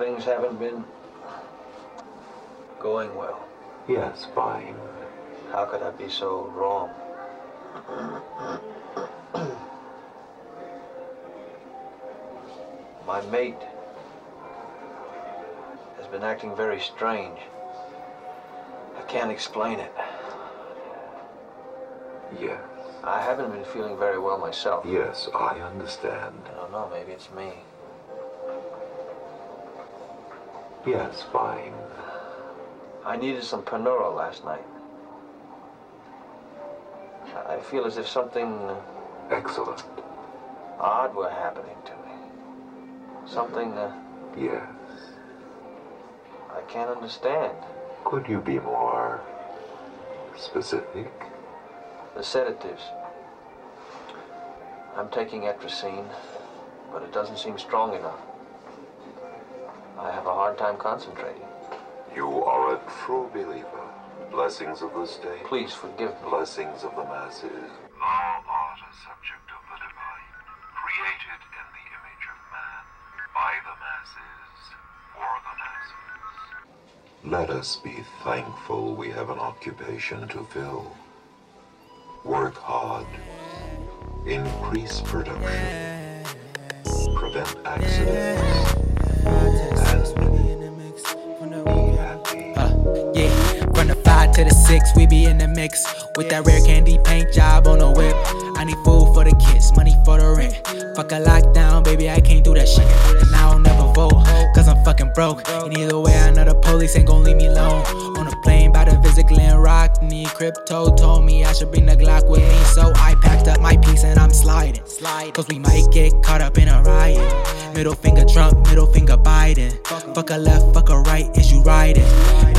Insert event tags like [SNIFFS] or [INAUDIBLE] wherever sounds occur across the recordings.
things haven't been going well. Yes, fine. How could I be so wrong? My mate has been acting very strange. I can't explain it. Yes. I haven't been feeling very well myself. Yes, I understand. I don't know, maybe it's me. Yes, fine. I needed some Panura last night. I I feel as if something Excellent. odd were happening to me. Something uh, Yes. I can't understand. Could you be more specific? The sedatives. I'm taking atrazine, but it doesn't seem strong enough. I have a hard time concentrating. You are a true believer. Blessings of the state. Please forgive me. Blessings of the masses. Thou art a subject of the divine, created in the image of man, by the masses, for the masses. Let us be thankful we have an occupation to fill. Work hard. Increase production. Prevent accidents. To the six, we be in the mix with that rare candy paint job on the whip. I need food for the kids, money for the rent. Fuck a lockdown, baby, I can't do that shit. And I don't never vote, cause I'm fucking broke. And either way, I know the police ain't gon' leave me alone. Plane by to visit Glen Rock, need crypto told me I should bring the Glock with me. So I packed up my piece and I'm sliding. Cause we might get caught up in a riot. Middle finger Trump, middle finger Biden. Fuck a left, fuck a right, is you riding?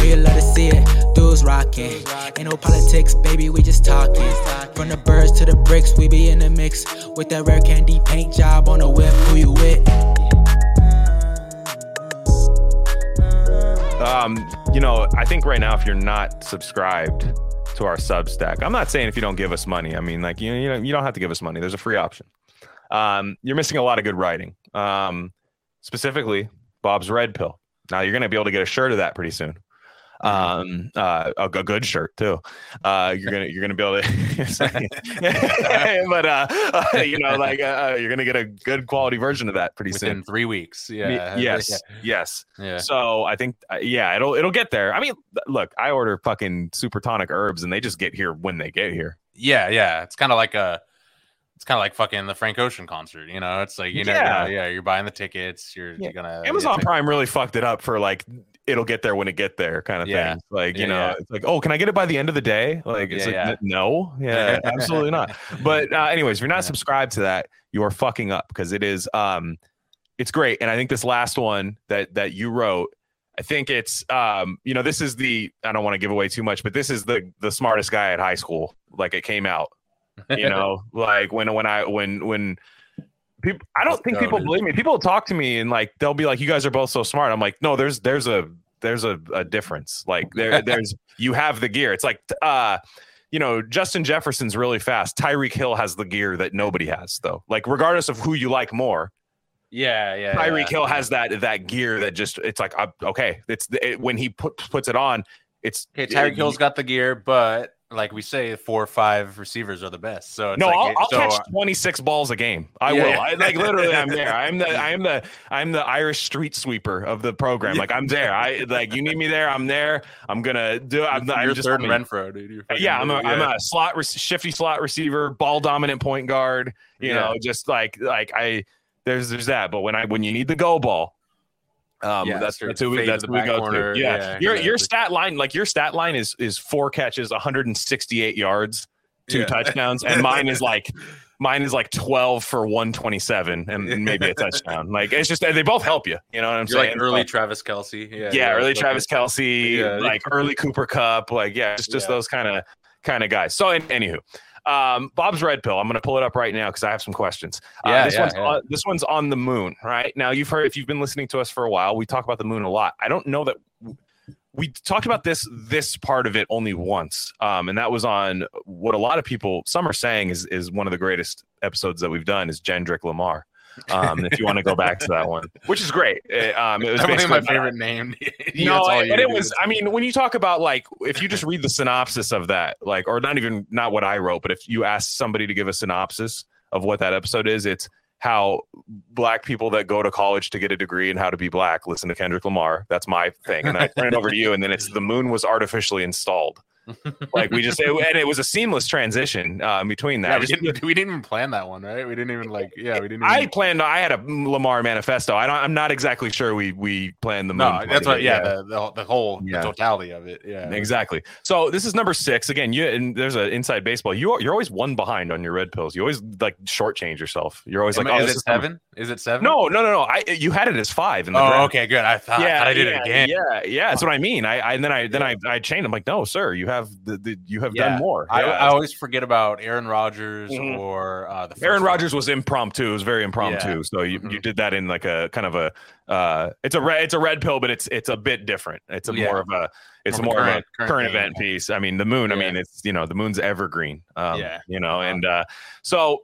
You love to see it, dudes rocking. Ain't no politics, baby, we just talking. From the birds to the bricks, we be in the mix. With that rare candy paint job on the whip, who you with? Um, you know, I think right now if you're not subscribed to our Substack, I'm not saying if you don't give us money. I mean, like you, you know, you don't have to give us money. There's a free option. Um, you're missing a lot of good writing. Um, specifically, Bob's Red Pill. Now you're gonna be able to get a shirt of that pretty soon. Um, uh, a, a good shirt too. Uh, you're gonna you're gonna be able to, [LAUGHS] but uh, uh, [LAUGHS] you know, like uh, you're gonna get a good quality version of that pretty within soon. three weeks. Yeah. Yes. Yes. Yeah. So I think, uh, yeah, it'll it'll get there. I mean, look, I order fucking super tonic herbs, and they just get here when they get here. Yeah. Yeah. It's kind of like a. It's kind of like fucking the Frank Ocean concert, you know. It's like you know, Yeah. yeah, yeah. You're buying the tickets. You're, Yeah. you're gonna Amazon Prime really fucked it up for like it'll get there when it get there kind of Yeah. thing. Like you know, yeah. it's like oh, can I get it by the end of the day? Like it's Yeah, like yeah. No, yeah, [LAUGHS] absolutely not. But uh, anyways, if you're not Yeah. subscribed to that, you're fucking up because it is um, it's great. And I think this last one that that you wrote. I think it's um, you know, this is the I don't want to give away too much, but this is the the smartest guy at high school. Like it came out, you [LAUGHS] know, like when when I when when people I don't think people believe me. People talk to me and like they'll be like, "You guys are both so smart." I'm like, "No, there's there's a there's a, a difference. Like there [LAUGHS] there's you have the gear. It's like uh you know, Justin Jefferson's really fast. Tyreek Hill has the gear that nobody has though. Like regardless of who you like more, Yeah. Yeah. Tyreek yeah. Hill has that that gear that just it's like uh, okay, it's it, when he put, puts it on, it's Okay, Tyreek it- Hill's got the gear, but like we say, four or five receivers are the best. So it's no, like, I'll, I'll so, catch 26 balls a game. I Yeah, will. yeah. I, like literally, I'm there. I'm the [LAUGHS] I'm the I'm the Irish street sweeper of the program. Like I'm there. I like you need me there. I'm there. I'm gonna do. I'm, You're, I'm you're just third I'm a- Renfrow, dude. Yeah, I'm a am a slot re- shifty slot receiver, ball dominant point guard. You Yeah. know, just like like I there's there's that. But when I when you need the go ball. Um, Yeah, that's, that's who we that's who we go corner. to. Yeah, Yeah, your yeah. your stat line like your stat line is is four catches, 168 yards, two [LAUGHS] touchdowns, and mine is like mine is like 12 for 127 and, and maybe a touchdown. Like it's just they both help you. You know what I'm You're saying? like early But- Travis Kelce. Yeah. yeah, early like- Travis Kelce, like early Cooper Kupp, like yeah, just just those kind of kind of guys. So, an- anywho, um, Bob's Red Pill. I'm going to pull it up right now because I have some questions. Uh, Yeah, this yeah, one's yeah. On, this one's on the moon, right? Now you've heard if you've been listening to us for a while, we talk about the moon a lot. I don't know that we talked about this this part of it only once, um, and that was on what a lot of people some are saying is is one of the greatest episodes that we've done is Jendrick Lamar. Um, if you want to go back to that one, [LAUGHS] which is great. It, um, it was Definitely basically my about- favorite name. [LAUGHS] no, That's all you and it was. I mean, when you talk about like, if you just [LAUGHS] read the synopsis of that, like, or not even not what I wrote, but if you ask somebody to give a synopsis of what that episode is, it's how black people that go to college to get a degree and how to be black listen to Kendrick Lamar. That's my thing, and then I turn it over to you, and then it's the moon was artificially installed. Like we just and it was a seamless transition uh, between that. Yeah, we didn't, we didn't even plan that one, right? We didn't even like, yeah, we didn't. Even, I planned. I had a Lamar manifesto. I don't, I'm not exactly sure we we planned the moon. no, that's what. it, Yeah, The, the the whole Yeah. the totality of it. Yeah, Exactly. So this is number six again. You and there's an inside baseball. You are, you're always one behind on your red pills. You always like shortchange yourself. You're always Am like, oh, is it seven? Is it seven? No, no, no, no. I you had it as five in the Oh, draft. okay, good. I thought, I, thought I did yeah, it again. Yeah, yeah. That's what I mean. I, I and then I then I I changed. I'm like, no, sir. You have the, the you have Yeah. done more. I, Yeah. I always forget about Aaron Rodgers Mhm. or uh, the first Aaron. Rodgers was impromptu. It was very impromptu. Yeah. So you, Mhm. you did that in like a kind of a uh it's a red it's a red pill, but it's it's a bit different. It's a more of a it's More more, of a of current- a current current, event piece. I mean, the moon. I mean, it's you know the moon's evergreen. Um, Yeah. you know, Uh-huh. and uh so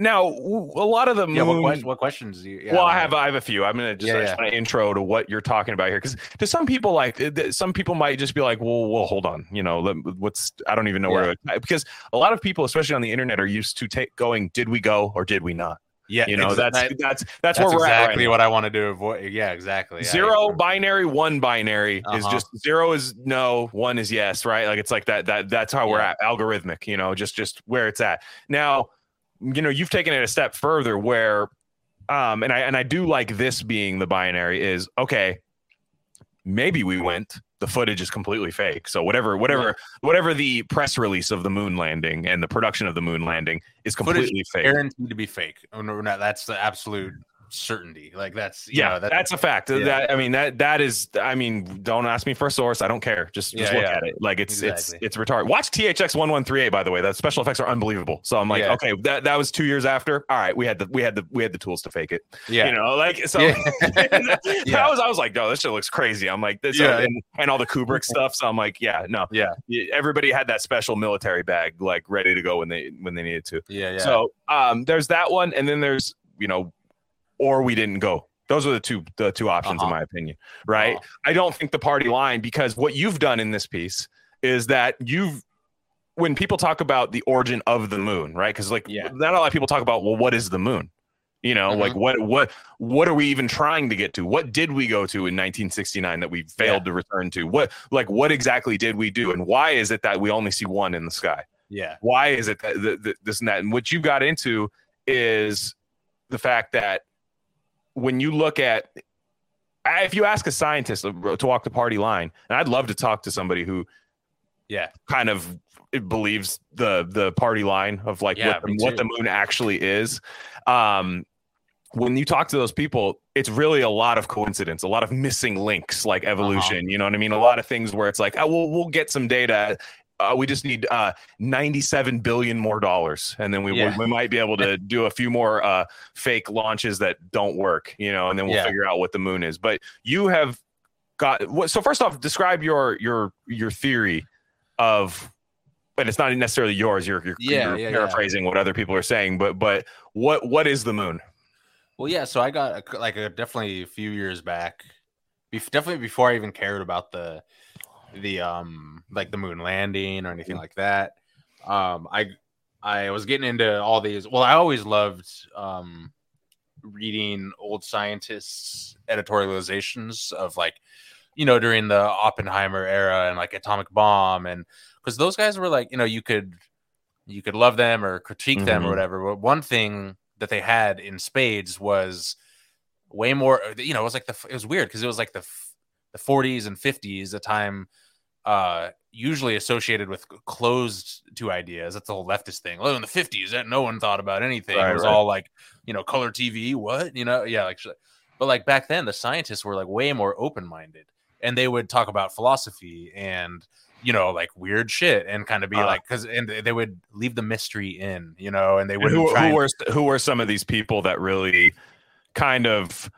now a lot of the Yeah, what, moon. quest- what questions? Do you, yeah, well, I have I have a few. I'm gonna just, Yeah, just yeah. intro to what you're talking about here because to some people like some people might just be like, well, well, hold on, you know, what's I don't even know where to because a lot of people, especially on the internet, are used to take going, did we go or did we not? Yeah, You know, that's that's that's, that's where we're exactly at. Right what I wanted to avoid. Yeah, exactly. Zero binary, one binary is Uh-huh. just zero is no, one is yes, right? Like it's like that. That that's how we're at algorithmic, you know, just just where it's at now. You know, you've taken it a step further where, um, and I and I do like this being the binary is okay. Maybe we went. The footage is completely fake. So whatever, whatever, whatever the press release of the moon landing and the production of the moon landing is completely fake. guaranteed to be fake. Oh, no, no, that's the absolute certainty. Like that's you yeah, know, that- that's a fact. yeah. That I mean that that is. I mean, don't ask me for a source. I don't care. Just just Yeah, look yeah. at it. Like it's Exactly. it's it's retarded. Watch THX one one three eight. By the way, the special effects are unbelievable. So I'm like, okay, that that was two years after. All right, we had the we had the we had the tools to fake it. yeah. You know, like so. [LAUGHS] [LAUGHS] I was I was like, no, this shit looks crazy. I'm like this Yeah. and, and all the Kubrick stuff. So I'm like, yeah, no, Yeah. Everybody had that special military bag like ready to go when they when they needed to. yeah, yeah. So um, there's that one, and then there's you know, or we didn't go. Those are the two the two options, in Uh-huh. my opinion. Right? Uh-huh. I don't think the party line because what you've done in this piece is that you've when people talk about the origin of the moon, right? Because like Yeah. not a lot of people talk about well, what is the moon? You know, like what what what are we even trying to get to? What did we go to in 1969 that we failed to return to? What like what exactly did we do, and why is it that we only see one in the sky? yeah. why is it that, that, that this and that and what you got into is the fact that when you look at if you ask a scientist to walk the party line and i'd love to talk to somebody who Yeah. kind of believes the the party line of like Yeah, what, the, what the moon actually is um when you talk to those people it's really a lot of coincidence a lot of missing links like Uh-huh. evolution you know what i mean a lot of things where it's like oh, we'll, we'll get some data uh, we just need uh, 97 billion more dollars and then we, Yeah. we, we might be able to do a few more uh, fake launches that don't work you know and then we'll Yeah. figure out what the moon is but you have got what so first off describe your your your theory of but it's not necessarily yours you're, you're, Yeah, you're paraphrasing what other people are saying but but what what is the moon Well, yeah. So I got a, like a, definitely a few years back, bef- definitely before I even cared about the the um like the moon landing or anything like that. Um, I I was getting into all these. Well, I always loved um reading old scientists' editorializations of like you know during the Oppenheimer era and like atomic bomb and because those guys were like you know you could you could love them or critique them or Mhm. whatever but one thing that they had in spades was way more you know it was like the it was weird because it was like the the 40s and 50s a time uh usually associated with closed to ideas. That's the whole leftist thing. Oh in the 50s that no one thought about anything. Right, it was right. all like you know color tv what? You know yeah like but like back then the scientists were like way more open-minded and they would talk about philosophy and you know like weird shit and kind of be Uh. like because and they they would leave the mystery in you know and they would who, who and- were who were some of these people that really kind of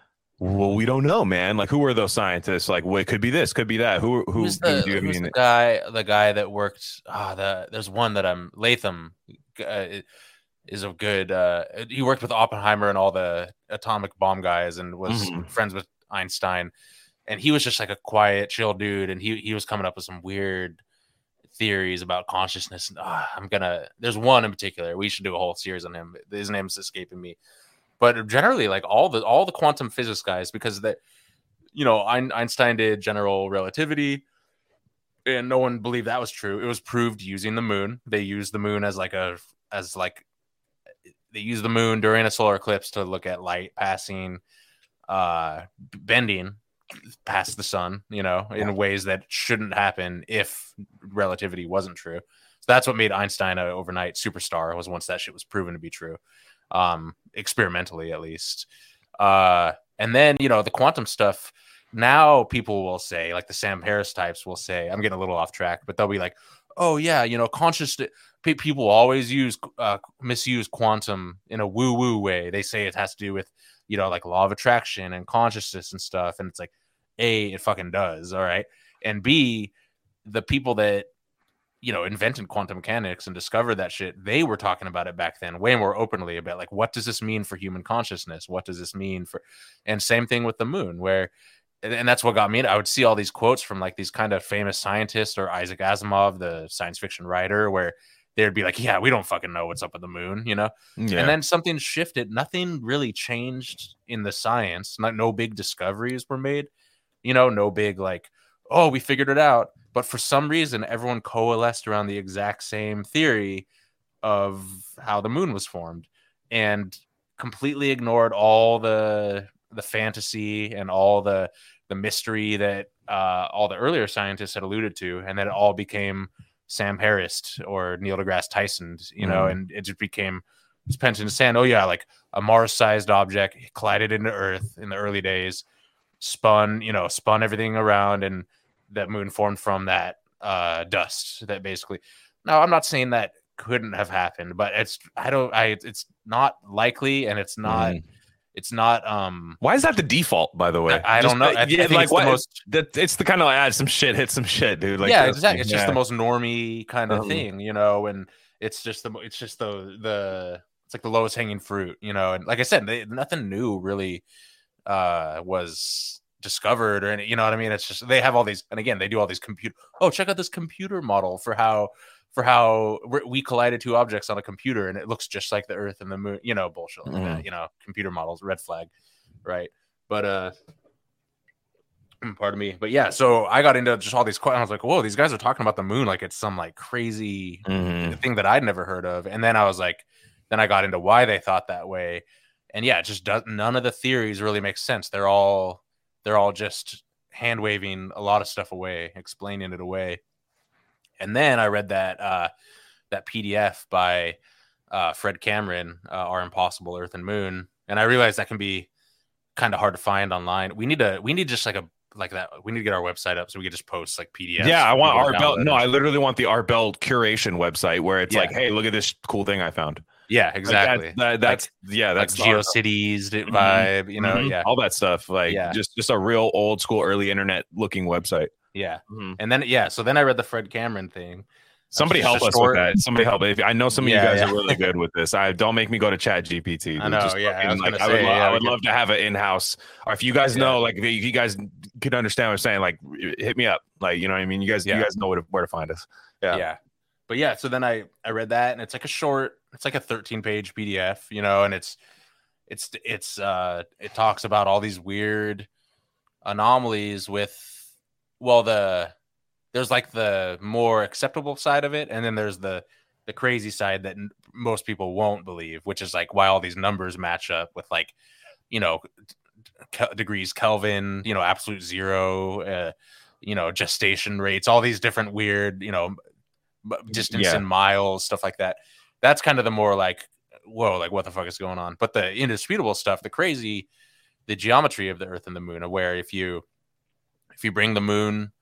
well we don't know man like who were those scientists like what could be this could be that who who Who's the, do you who's mean the guy? The guy that worked. Ah, the there's one that I'm Latham. Uh, is a good. Uh, he worked with Oppenheimer and all the atomic bomb guys, and was Mhm. friends with Einstein. And he was just like a quiet, chill dude, and he he was coming up with some weird theories about consciousness. And ah, I'm gonna. There's one in particular. We should do a whole series on him. His name's escaping me, but generally, like all the all the quantum physics guys, because that you know Einstein did general relativity, and no one believed that was true. It was proved using the moon. They used the moon as like a as like they used the moon during a solar eclipse to look at light passing, uh, bending past the sun. You know, in ways that shouldn't happen if relativity wasn't true. So that's what made Einstein an overnight superstar. Was once that shit was proven to be true, um, experimentally at least. Uh, and then you know the quantum stuff now people will say like the sam harris types will say i'm getting a little off track but they'll be like oh yeah you know conscious pe- people always use uh, misuse quantum in a woo woo way they say it has to do with you know like law of attraction and consciousness and stuff and it's like a it fucking does all right and b the people that you know invented quantum mechanics and discovered that shit they were talking about it back then way more openly about like what does this mean for human consciousness what does this mean for and same thing with the moon where and, that's what got me. I would see all these quotes from like these kind of famous scientists or Isaac Asimov, the science fiction writer, where they'd be like, "Yeah, we don't fucking know what's up with the moon," you know. Yeah. And then something shifted. Nothing really changed in the science. Not no big discoveries were made. You know, no big like, oh, we figured it out. But for some reason, everyone coalesced around the exact same theory of how the moon was formed, and completely ignored all the the fantasy and all the the mystery that uh, all the earlier scientists had alluded to, and then it all became Sam Harris or Neil deGrasse Tyson, you know, Mhm. and it just became it's spent in sand. Oh yeah, like a Mars-sized object collided into Earth in the early days, spun, you know, spun everything around, and that moon formed from that uh, dust. That basically. Now, I'm not saying that couldn't have happened, but it's I don't I it's not likely, and it's not Mhm. it's not um Why is that the default, by the way? I- I don't know. I- I yeah, think like it's the what, most- that it's the kind of like, ah, some shit hit some shit, dude. Like yeah, exactly. It's just the most normie kind of Um, thing, you know, and it's just the it's just the the it's like the lowest hanging fruit, you know. And like I said, they, nothing new really uh was discovered or any, you know what I mean? It's just they have all these, and again, they do all these computer. Oh, check out this computer model for how for how we- collided two objects on a computer, and it looks just like the Earth and the Moon. You know, bullshit like that. You know, computer models, red flag, right? But uh. Pardon me, but yeah. So I got into just all these questions. I was like, "Whoa, these guys are talking about the moon like it's some like crazy Mhm. thing that I'd never heard of." And then I was like, then I got into why they thought that way, and yeah, it just does none of the theories really make sense. They're all they're all just hand waving a lot of stuff away, explaining it away. And then I read that uh, that PDF by uh, Fred Cameron, uh, "Our Impossible Earth and Moon," and I realized that can be kind of hard to find online. We need to we need just like a like that. We need to get our website up so we could just post like PDFs. Yeah, I want Art Bell. No, I literally want the Art Bell curation website where it's Yeah. like, hey, look at this cool thing I found. Yeah, Like, that- exactly. that- that's yeah, like that's our- GeoCities Mhm. vibe, you know. Mhm. Yeah, all that stuff. Like Yeah. just just a real old school, early internet looking website. yeah. Mhm. And then yeah, so then I read the Fred Cameron thing. Somebody help us with that. Somebody help. If I know some of Yeah, you guys yeah. are really good with this. I don't make me go to Chat GPT. I know, yeah, I was like, gonna I would, say, lo- yeah, I would love to have it in house. Or if you guys Yeah. know, like, if you guys could understand what I'm saying, like, hit me up. Like, you know what I mean? You guys, Yeah. you guys know where to, where to find us. Yeah. Yeah. But yeah, so then I I read that and it's like a short, it's like a 13 page PDF, you know, and it's it's it's uh it talks about all these weird anomalies with well the there's like the more acceptable side of it and then there's the the crazy side that n- most people won't believe, which is like why all these numbers match up with like you know degrees Kelvin, you know, absolute zero, uh, you know, gestation rates, all these different weird, you know, distance Yeah. in miles, stuff like that. That's kind of the more like, whoa, like what the fuck is going on? But the indisputable stuff, the crazy, the geometry of the Earth and the Moon, where if you if you bring the Moon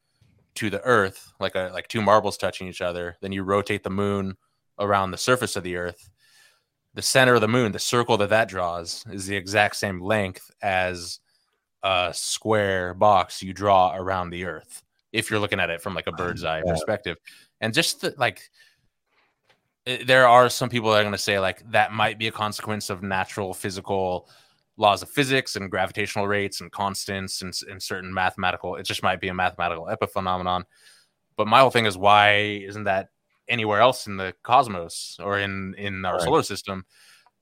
to the Earth, like a like two marbles touching each other, then you rotate the Moon around the surface of the Earth. The center of the Moon, the circle that that draws, is the exact same length as a square box you draw around the Earth. If you're looking at it from like a bird's eye Yeah. perspective, and just the, like eh, there are some people that are going to say like that might be a consequence of natural physical laws of physics and gravitational rates and constants and, and certain mathematical it just might be a mathematical epiphenomenon but my whole thing is why isn't that anywhere else in the cosmos or in in our Right. solar system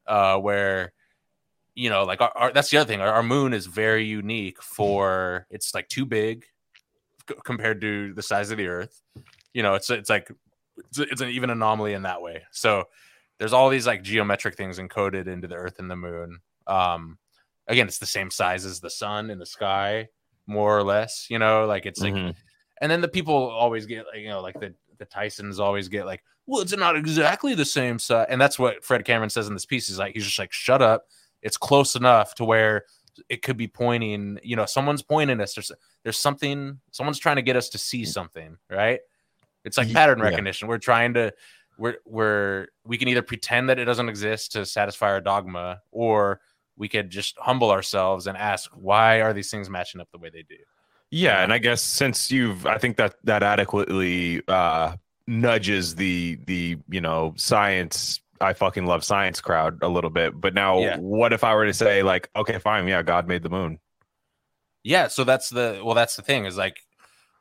uh where you know like our, our that's the other thing our, our moon is very unique for it's like too big c- compared to the size of the earth you know it's it's like it's, it's an even anomaly in that way. So there's all these like geometric things encoded into the earth and the moon. Um again it's the same size as the sun in the sky more or less you know like it's like Mhm. and then the people always get like you know like the the Tysons always get like well it's not exactly the same size and that's what Fred Cameron says in this piece. He's like he's just like shut up. It's close enough to where it could be pointing you know someone's pointing us. There's there's something someone's trying to get us to see something right it's like pattern yeah. recognition we're trying to we're we're we can either pretend that it doesn't exist to satisfy our dogma or we could just humble ourselves and ask why are these things matching up the way they do Yeah, and I guess since you've, I think that that adequately uh, nudges the the you know science. I fucking love science crowd a little bit, but now Yeah. what if I were to say like, okay, fine, yeah, God made the moon. Yeah, so that's the well, that's the thing is like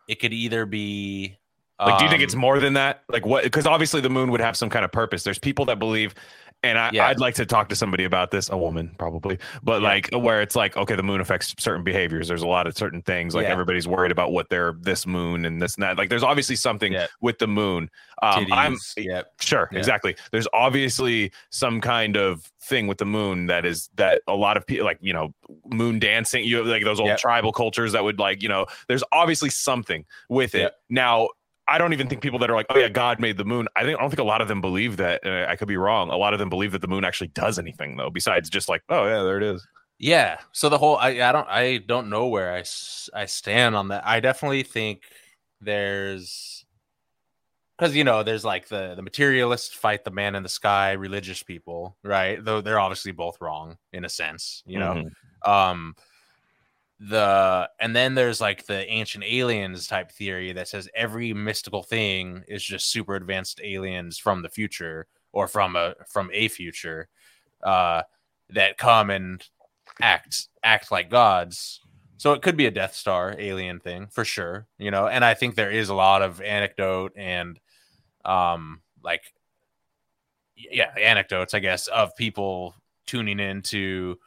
it could either be Like, do you think it's um, more than that? Like, what? Because obviously the moon would have some kind of purpose. There's people that believe, and I, Yeah. I'd like to talk to somebody about this, a woman probably, but Yeah. like where it's like, okay, the moon affects certain behaviors. There's a lot of certain things. Like Yeah. everybody's worried about what they're this moon and this and that. Like, there's obviously something with the moon. Um, I'm? Yep. Sure, exactly. There's obviously some kind of thing with the moon that is that a lot of people like, you know, moon dancing, you have like those old Yep. tribal cultures that would like, you know, there's obviously something with it. Now, I don't even think people that are like, oh yeah, God made the moon. I think I don't think a lot of them believe that. Uh, I could be wrong. A lot of them believe that the moon actually does anything though, besides just like, oh yeah, there it is. Yeah. So the whole I, I don't I don't know where I I stand on that. I definitely think there's because you know there's like the the materialists fight the man in the sky religious people right though they're obviously both wrong in a sense you know Mhm. um the and then there's like the ancient aliens type theory that says every mystical thing is just super advanced aliens from the future or from a from a future uh that come and act act like gods. So it could be a death star alien thing for sure you know and i think there is a lot of anecdote and um like yeah anecdotes i guess of people tuning into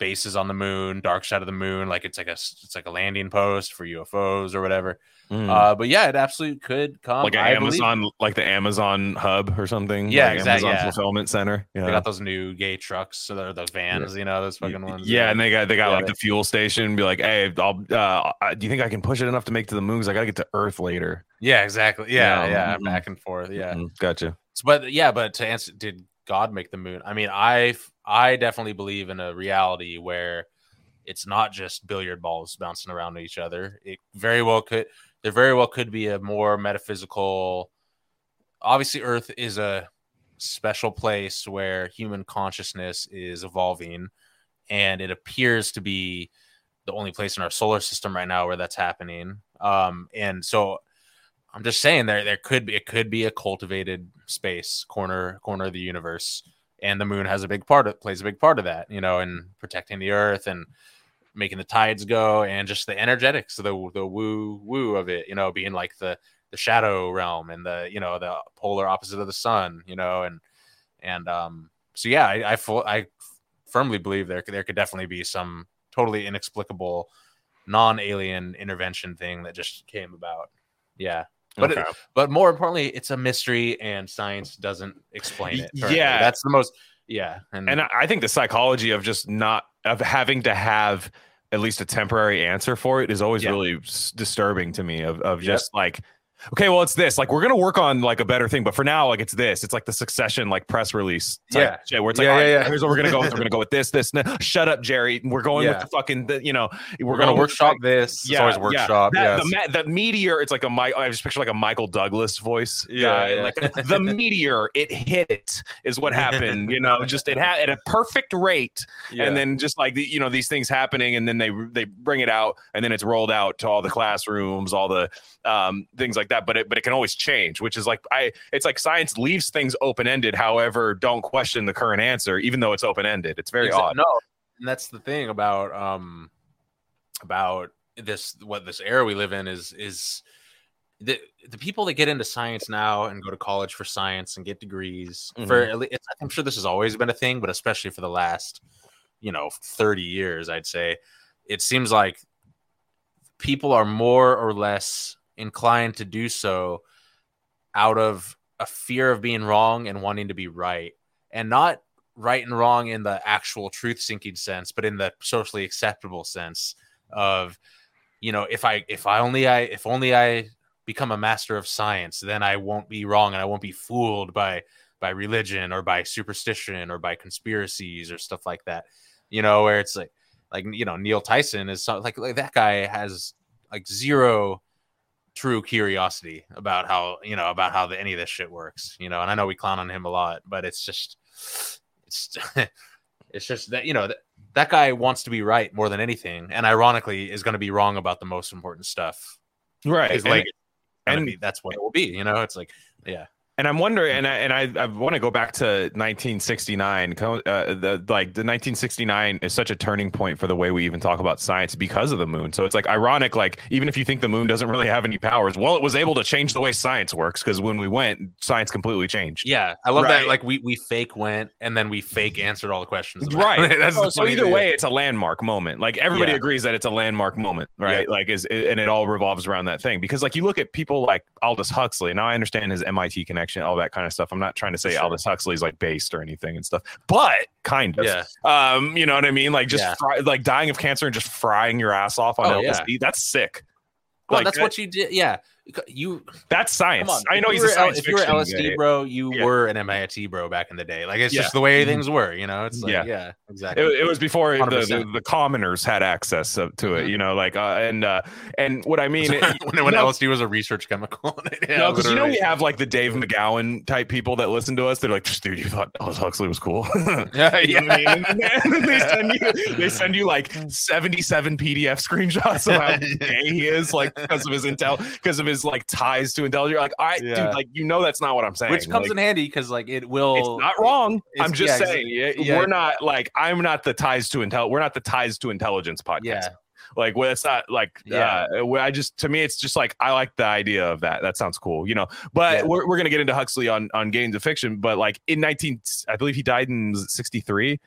bases on the moon dark side of the moon like it's like a s- it's like a landing post for ufos or whatever Mm. uh but yeah it absolutely could come like an I believe- Amazon, like the Amazon hub or something. Yeah, like exact- Amazon yeah. fulfillment center. Yeah. they got those new gay trucks so they're those vans you know those fucking ones Yeah, and they got they got Yeah, like the fuel station. Be like, hey, I'll. Uh, do you think I can push it enough to make it to the moon? Because I got to get to Earth later. yeah exactly yeah Yeah, yeah mhm. back and forth yeah Mm, gotcha. So, but yeah, but to answer, did God make the moon? I mean, I I definitely believe in a reality where it's not just billiard balls bouncing around each other. It very well could there very well could be a more metaphysical. Obviously, Earth is a special place where human consciousness is evolving, and it appears to be the only place in our solar system right now where that's happening. Um, and so I'm just saying there there could be it could be a cultivated space corner corner of the universe, and the moon has a big part of plays a big part of that, you know, in protecting the earth and making the tides go and just the energetics, of the the woo woo of it, you know, being like the the shadow realm and the you know the polar opposite of the sun, you know, and and um so yeah, I I, full, I firmly believe there there could definitely be some totally inexplicable non-alien intervention thing that just came about. Yeah. But it- but more importantly, it's a mystery and science doesn't explain it. Currently. yeah. that's the most. Yeah, and, and I think the psychology of just not of having to have at least a temporary answer for it is always Yeah. really s- disturbing to me. Of of Yep. just like. Okay, well, it's this. Like, we're gonna work on like a better thing, but for now, like, it's this. It's like the succession, like press release. type Yeah. shit, where it's like, Yeah, all right, yeah, yeah. here's what we're gonna go with. We're gonna go with this, this. No, shut up, Jerry. We're going with the fucking, the, you know, we're gonna going with, workshop like, this. It's always workshop. That, yeah, the, the meteor, it's like a Mi- I just picture like a Michael Douglas voice. Yeah, yeah. Like the meteor, it hit it is what happened. You know, just it had at a perfect rate, and then just like the, you know these things happening, and then they they bring it out, and then it's rolled out to all the classrooms, all the um, things like that, but it but it can always change, which is like I it's like science leaves things open ended. However, don't question the current answer, even though it's open ended. It's very Exa- odd. No, and that's the thing about um about this what this era we live in is is the the people that get into science now and go to college for science and get degrees for Mm-hmm. at least, I'm sure this has always been a thing, but especially for the last you know 30 years, I'd say it seems like people are more or less inclined to do so out of a fear of being wrong and wanting to be right. And not right and wrong in the actual truth seeking sense but in the socially acceptable sense of you know if i if i only i if only i become a master of science then i won't be wrong and i won't be fooled by by religion or by superstition or by conspiracies or stuff like that. You know where it's like like you know neil tyson is so, like, like that guy has like zero true curiosity about how you know about how the, any of this shit works you know and i know we clown on him a lot but it's just it's [LAUGHS] it's just that you know that, that guy wants to be right more than anything and ironically is going to be wrong about the most important stuff right. His And- and- be- that's what it will be you know it's like yeah And I'm wondering, and I, and I, I want to go back to 1969. Uh, the like the 1969 is such a turning point for the way we even talk about science because of the moon. So it's like ironic, like even if you think the moon doesn't really have any powers, well, it was able to change the way science works because when we went, science completely changed. yeah i love Right. that like we we fake went and then we fake answered all the questions Right. [LAUGHS] that's so, so either thing. way, it's a landmark moment. Like everybody Yeah. agrees that it's a landmark moment, right? Like is and it all revolves around that thing. Because like you look at people like Aldous Huxley. Now I understand his MIT connection, all that kind of stuff. I'm not trying to say Sure. Aldous Huxley's like based or anything and stuff, but kind of. yeah Um, you know what I mean? Like just Yeah. fry, like dying of cancer and just frying your ass off on Oh, yeah. LSD. That's sick. well Like, that's that- what you did yeah you That's science. On. I know he's a science If you were LSD guy. bro, you Yeah. were an MIT bro back in the day. Like it's Yeah. just the way Mhm. things were. You know, it's like Yeah. yeah, exactly. It, it was before the, the, the commoners had access to it, Mhm. you know, like uh, and uh, and what I mean, it, [LAUGHS] when when no, LSD was a research chemical. [LAUGHS] yeah, No, because you know we have like the Dave McGowan type people that listen to us. They're like, dude, you thought Aldous Huxley was cool. [LAUGHS] yeah, You know what I yeah. And then they send you they send you like 77 PDF screenshots of how gay he is, like because of his intel, because of his like ties to intelligence. You're like, all right, Yeah. dude, like you know that's not what I'm saying. Which comes Like, in handy because like it will. it's not wrong. it's- I'm just yeah, saying, yeah, yeah. we're not like I'm not the ties to intel. We're not the ties to intelligence podcast. Yeah, Like, well, it's not like, Yeah. uh, I just, to me, it's just like, I like the idea of that. That sounds cool, you know, but Yeah. we're, we're going to get into Huxley on, on Gain of Fiction, but like in 19, I believe he died in 63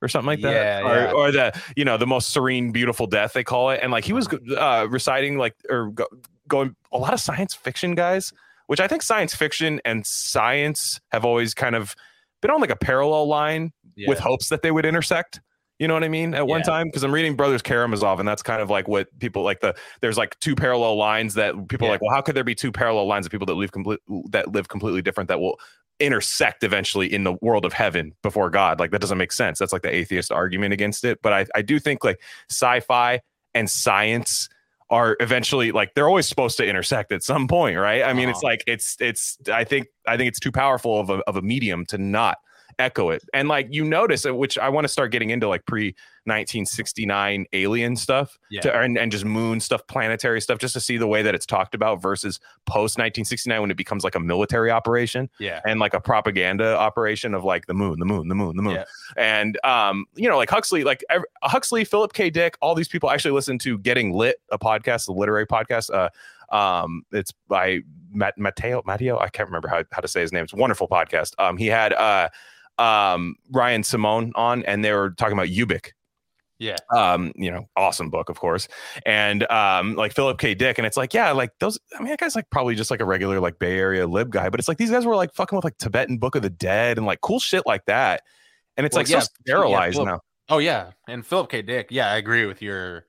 or something like that. Yeah, or, yeah. or the, you know, the most serene, beautiful death, they call it. And like, he was uh, reciting like, or go, going a lot of science fiction guys, which I think science fiction and science have always kind of been on like a parallel line yeah. with hopes that they would intersect. You know what I mean? At one time, because I'm reading Brothers Karamazov, and that's kind of like what people like the there's like two parallel lines that people are like, well, how could there be two parallel lines of people that live complete that live completely different that will intersect eventually in the world of heaven before God? Like that doesn't make sense. That's like the atheist argument against it. But I, I do think like sci-fi and science are eventually like they're always supposed to intersect at some point, right? I mean, it's Uh-huh. like it's it's I think I think it's too powerful of a of a medium to not echo it. And like you notice, which I want to start getting into like pre 1969 alien stuff Yeah. to, and, and just moon stuff, planetary stuff, just to see the way that it's talked about versus post 1969 when it becomes like a military operation yeah, and like a propaganda operation of like the moon, the moon, the moon, the moon. Yeah. And um, you know, like Huxley, like Huxley, Philip K. Dick, all these people actually listen to Getting Lit, a podcast, a literary podcast. Uh, um, it's by Matt Matteo Matteo. I can't remember how, how to say his name. It's a wonderful podcast. Um, he had uh um Ryan Simone on, and they were talking about Ubik. Yeah. Um, you know, awesome book, of course. And um, like Philip K. Dick, and it's like, yeah, like those. I mean, that guy's like probably just like a regular like Bay Area lib guy, but it's like these guys were like fucking with like Tibetan Book of the Dead and like cool shit like that. And it's Well, like yeah, so sterilized Philip- now. Oh yeah, and Philip K. Dick. Yeah, I agree with your.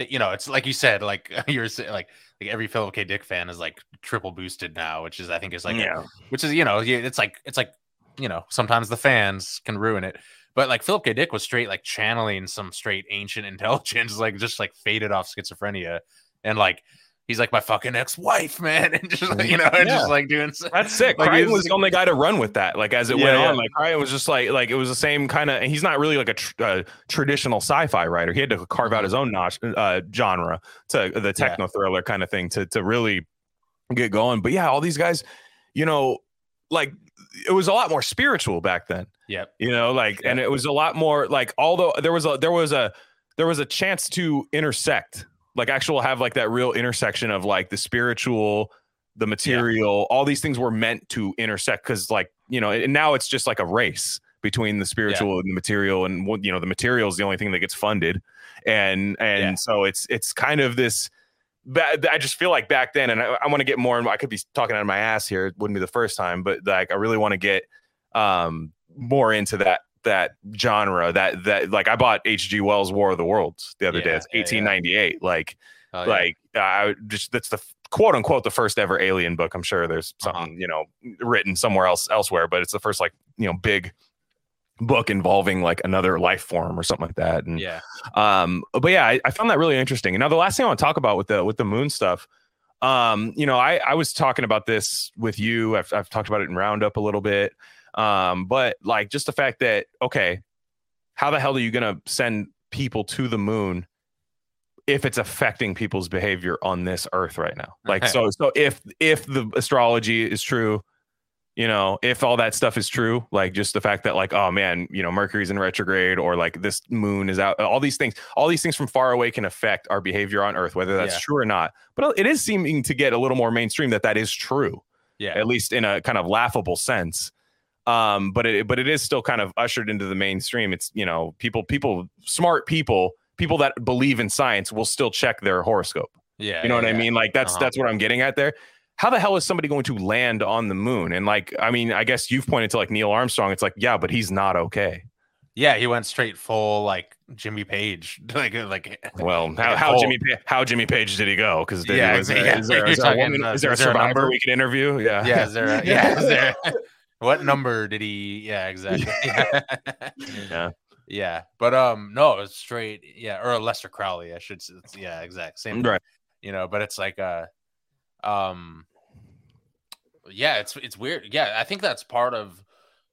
You know, it's like you said, like [LAUGHS] you're like like every Philip K. Dick fan is like triple boosted now, which is I think is like yeah. which is you know it's like it's like you know sometimes the fans can ruin it but like philip k dick was straight like channeling some straight ancient [LAUGHS] intelligence like just like faded off schizophrenia and like he's like my fucking ex-wife man [LAUGHS] and just like, you know and Yeah. just like doing That's sick. Like, was the only guy to run with that. Like as it Yeah, went yeah. on, like Crichton was just like like it was the same kind of. He's not really like a tr- uh, traditional sci-fi writer. He had to carve out his own notch, uh, genre to the techno thriller kind of thing to to really get going. But yeah, all these guys, you know, like it was a lot more spiritual back then. Yep. You know, like, Yeah. and it was a lot more like, although there was a there was a there was a chance to intersect, like actual have like that real intersection of like the spiritual, the material, all these things were meant to intersect because like you know, and now it's just like a race between the spiritual and the material, and you know, the material is the only thing that gets funded, and and Yeah. so it's it's kind of this. I just feel like back then, and I, I want to get more. And I could be talking out of my ass here. It wouldn't be the first time, but like I really want to get um more into that that genre. That that like I bought H.G. Wells' War of the Worlds the other day. Yeah, It's yeah, yeah. 1898. Like Oh, like I just that's the quote unquote the first ever alien book. I'm sure there's Uh-huh. something you know written somewhere else elsewhere, but it's the first like you know big book involving like another life form or something like that. And yeah. um, but yeah, I, I found that really interesting. And now the last thing I want to talk about with the with the moon stuff, um, you know, I I was talking about this with you. I've I've talked about it in Roundup a little bit. Um, but like just the fact that okay, how the hell are you gonna send people to the moon if it's affecting people's behavior on this earth right now? Like so so if if the astrology is true, you know, if all that stuff is true, like just the fact that like, oh man, you know, Mercury's in retrograde or like this moon is out, all these things, all these things from far away can affect our behavior on Earth, whether that's Yeah. true or not. But it is seeming to get a little more mainstream that that is true, Yeah. at least in a kind of laughable sense. Um, but it but it is still kind of ushered into the mainstream. It's you know, people, people, smart people, people that believe in science will still check their horoscope. Yeah. You know what I yeah. mean? Like that's Uh-huh. that's what I'm getting at there. How the hell is somebody going to land on the moon? And like, I mean, I guess you've pointed to like Neil Armstrong. It's like, yeah, but he's not okay. Yeah, he went straight full like Jimmy Page. [LAUGHS] like like Well, how, Like, how oh. Jimmy how Jimmy Page did he go? Because Yeah, is, there- [LAUGHS] yeah. is there, You're there talking, woman? uh, Is there a is there a survivor number? we could interview? Yeah. yeah, is there a, [LAUGHS] yeah, is there what number did he yeah, exactly. Yeah. Yeah. But um no, it's straight yeah, or Aleister Crowley, I should say. Yeah, exact same Right. you know, but it's like uh um yeah, it's it's weird. Yeah, I think that's part of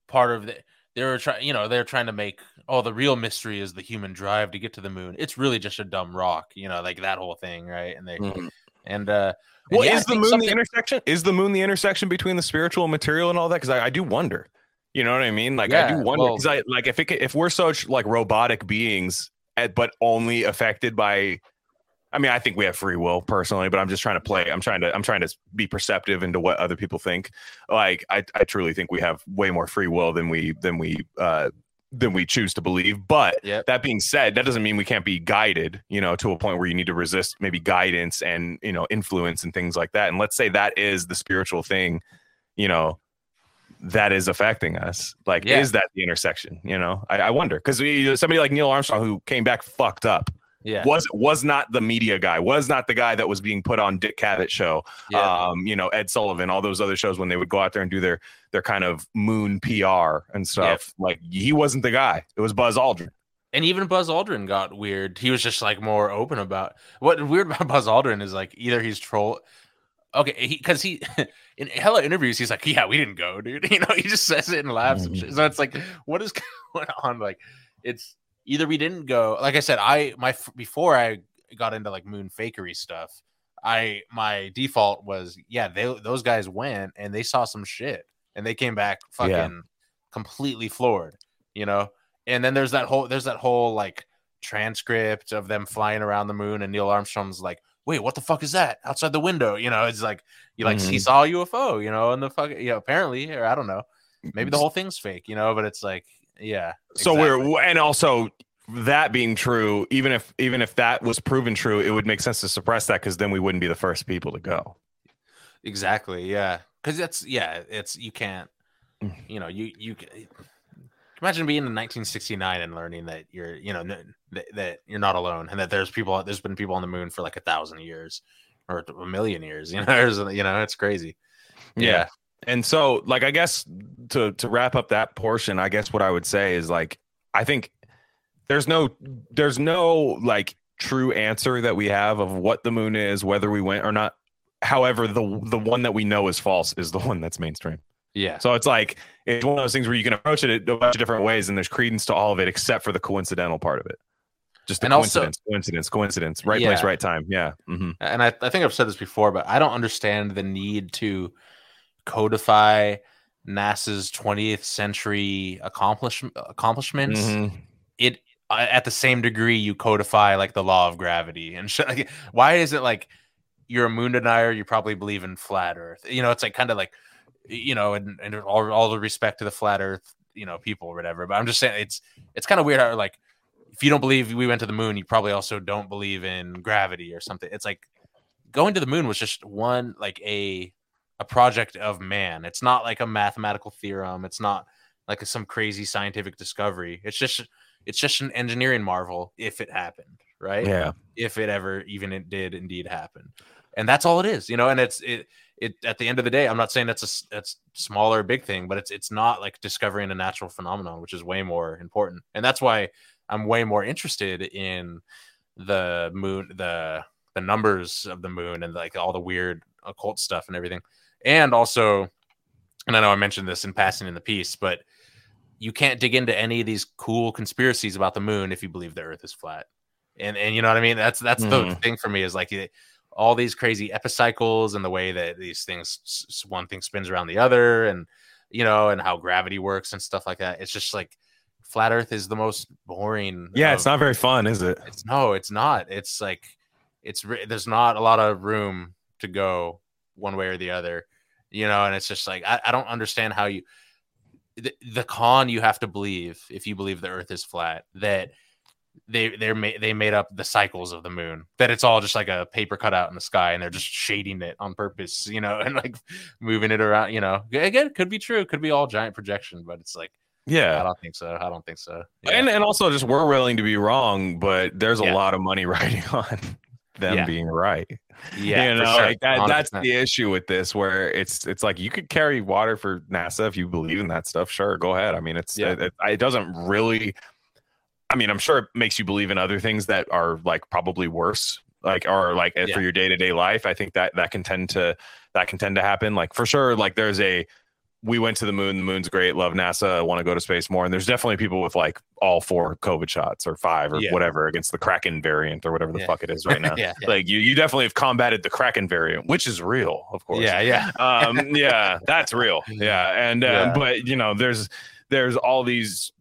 part of the they were trying you know, they're trying to make oh the real mystery is the human drive to get to the moon. It's really just a dumb rock, you know, like that whole thing, right? And they Mhm. and uh and Well, yeah, I is the moon something- the intersection? Is the moon the intersection between the spiritual and material and all that? Because I, I do wonder. You know what I mean? Like I do Yeah, wonder well- I like if it if we're such like robotic beings, eh, but only affected by. I mean, I think we have free will personally, but I'm just trying to play. I'm trying to I'm trying to be perceptive into what other people think. Like I, I truly think we have way more free will than we than we uh than we choose to believe. But Yep. that being said, that doesn't mean we can't be guided, you know, to a point where you need to resist maybe guidance and, you know, influence and things like that. And let's say that is the spiritual thing, you know, that is affecting us. Like, Yeah. is that the intersection? You know, I, I wonder because somebody like Neil Armstrong who came back fucked up yeah. was was not the media guy, was not the guy that was being put on Dick Cavett show, yeah. um, you know, Ed Sullivan, all those other shows when they would go out there and do their their kind of moon PR and stuff. Like he wasn't the guy. It was Buzz Aldrin. and even Buzz Aldrin got weird. He was just like more open about what weird about [LAUGHS] Buzz Aldrin is like either he's troll. Okay, because he, [LAUGHS] in hella interviews he's like, yeah, we didn't go, dude. [LAUGHS] You know, he just says it and laughs. And shit. So it's like, what is going on? Like, it's either we didn't go. Like I said, I my before I got into like moon fakery stuff. I my default was yeah, they those guys went and they saw some shit and they came back fucking Yeah. completely floored, you know. And then there's that whole there's that whole like transcript of them flying around the moon and Neil Armstrong's like, wait, what the fuck is that outside the window? You know, it's like you like he Mhm. saw a UFO, you know, and the fuck, you know, apparently, or I don't know, maybe the whole thing's fake, you know, but it's like, yeah. so exactly. we're and also that being true, even if even if that was proven true, it would make sense to suppress that because then we wouldn't be the first people to go. Exactly. Yeah. Because that's yeah. It's you can't. Mm. You know you you. Imagine being in 1969 and learning that you're you know that, that you're not alone and that there's people there's been people on the moon for like a thousand years or a million years. [LAUGHS] You know, there's you know it's crazy. Yeah. And so, like, I guess to to wrap up that portion, I guess what I would say is like, I think there's no there's no like true answer that we have of what the moon is, whether we went or not. However, the the one that we know is false is the one that's mainstream. Yeah. So it's like it's one of those things where you can approach it a bunch of different ways, and there's credence to all of it except for the coincidental part of it. Just a And also- coincidence, coincidence, coincidence. Right place, right time. Yeah. hmm and I, I think I've said this before, but I don't understand the need to codify NASA's 20th century accomplish, accomplishments. Mhm. It uh, at the same degree you codify like the law of gravity and shit. [LAUGHS] Like, why is it like you're a moon denier? You probably believe in flat Earth. You know, it's like kind of like you know, and, and all all the respect to the flat Earth, you know, people or whatever. But I'm just saying it's it's kind of weird how like if you don't believe we went to the moon, you probably also don't believe in gravity or something. It's like going to the moon was just one like a a project of man. It's not like a mathematical theorem. It's not like some crazy scientific discovery. It's just it's just an engineering marvel if it happened, right? Yeah. If it ever even it did indeed happen. And that's all it is, you know, and it's it it at the end of the day, I'm not saying that's a that's small or big thing, but it's it's not like discovering a natural phenomenon, which is way more important. And that's why I'm way more interested in the moon, the the numbers of the moon, and like all the weird occult stuff and everything. And also, and I know I mentioned this in passing in the piece, but you can't dig into any of these cool conspiracies about the moon if you believe the Earth is flat. And and you know what I mean? That's that's the Mhm. thing for me is like it- all these crazy epicycles and the way that these things one thing spins around the other and you know and how gravity works and stuff like that. It's just like flat Earth is the most boring. Yeah. of- It's not very fun, is it? it's no, it's not. It's like it's there's not a lot of room to go one way or the other, you know. And it's just like I, I don't understand how you the, the con you have to believe if you believe the Earth is flat that they they're ma- they made up the cycles of the moon that it's all just like a paper cutout in the sky and they're just shading it on purpose, [LAUGHS] you know, and like moving it around, you know. Again, it could be true, it could be all giant projection, but it's like yeah, I don't think so. I don't think so. Yeah. And and also just we're willing to be wrong, but there's a Yeah. lot of money [LAUGHS] riding on them Yeah. being right. yeah, you know, sure. like that, that's the issue with this, where it's it's like you could carry water for NASA if you believe in that stuff. Sure, go ahead. I mean, it's Yeah. it, it, doesn't really. I mean, I'm sure it makes you believe in other things that are like probably worse, like or like uh, Yeah. for your day to day life. I think that that can tend to that can tend to happen. Like for sure, like there's a we went to the moon. The moon's great. Love NASA. Want to go to space more. And there's definitely people with like all four COVID shots or five or Yeah. whatever against the Kraken variant or whatever the Yeah. fuck it is right now [LAUGHS] yeah, like you you definitely have combated the kraken variant which is real of course yeah, yeah. [LAUGHS] um yeah that's real [LAUGHS] yeah and uh, but you know there's there's all these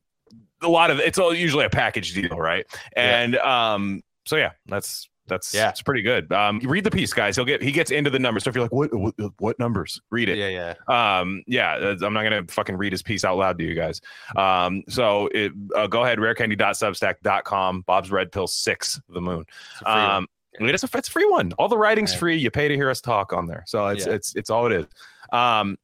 a lot of it's all usually a package deal right and um so yeah that's that's Yeah. it's pretty good um read the piece guys he'll get he gets into the numbers so if you're like what what, what numbers read it Yeah, yeah. um yeah i'm not gonna fucking read his piece out loud to you guys um so it, uh, go ahead rarecandy.substack.com bob's red pill six the moon It's a free one. um, it's a it's a free one. All the writing's Yeah. free. You pay to hear us talk on there, so it's Yeah. it's it's all it is. Um,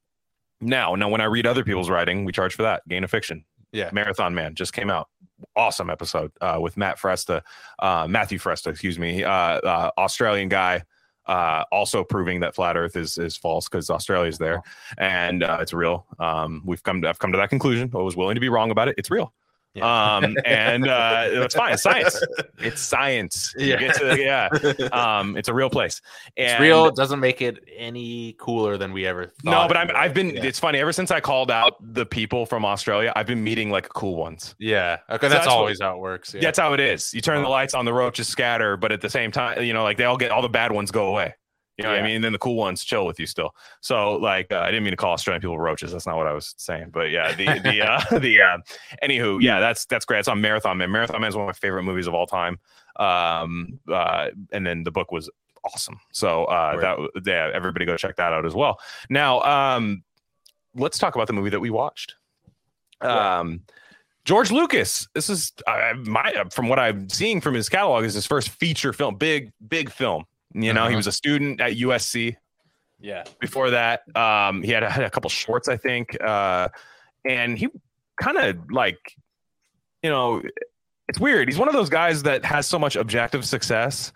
now now when I read other people's writing, we charge for that. Gain of Fiction, Yeah. Marathon Man just came out. Awesome episode uh, with Matt Fresta, uh, Matthew Fresta, excuse me, uh, uh, Australian guy. Uh, also proving that flat Earth is is false because Australia's there, and uh, it's real. Um, we've come to I've come to that conclusion. I was willing to be wrong about it. It's real. Yeah. Um, and uh, it's fine. It's science. It's science. You Yeah. get to- yeah. Um, it's a real place. it's real. It doesn't make it any cooler than we ever thought. No, but I'm, I've been. Yeah. It's funny. Ever since I called out the people from Australia, I've been meeting like cool ones. Yeah. Okay. So That's, that's what- always how it works. Yeah. That's how it is. You turn the lights on, the roaches scatter, but at the same time, you know, like they all get all the bad ones go away. You know what I mean? And then the cool ones chill with you still. So like, uh, I didn't mean to call Australian people roaches. That's not what I was saying. But yeah, the the [LAUGHS] uh, [LAUGHS] the uh, anywho, yeah, that's that's great. It's on Marathon Man. Marathon Man is one of my favorite movies of all time. Um, uh, and then the book was awesome. So uh, that yeah, everybody go check that out as well. Now, um, let's talk about the movie that we watched. Um, George Lucas. This is uh, my from what I'm seeing from his catalog is his first feature film, big big film. You know, he Uh-huh. was a student at USC. yeah. Before that, um, he had, had a couple shorts, I think, uh, and he kind of like, you know, it's weird. He's one of those guys that has so much objective success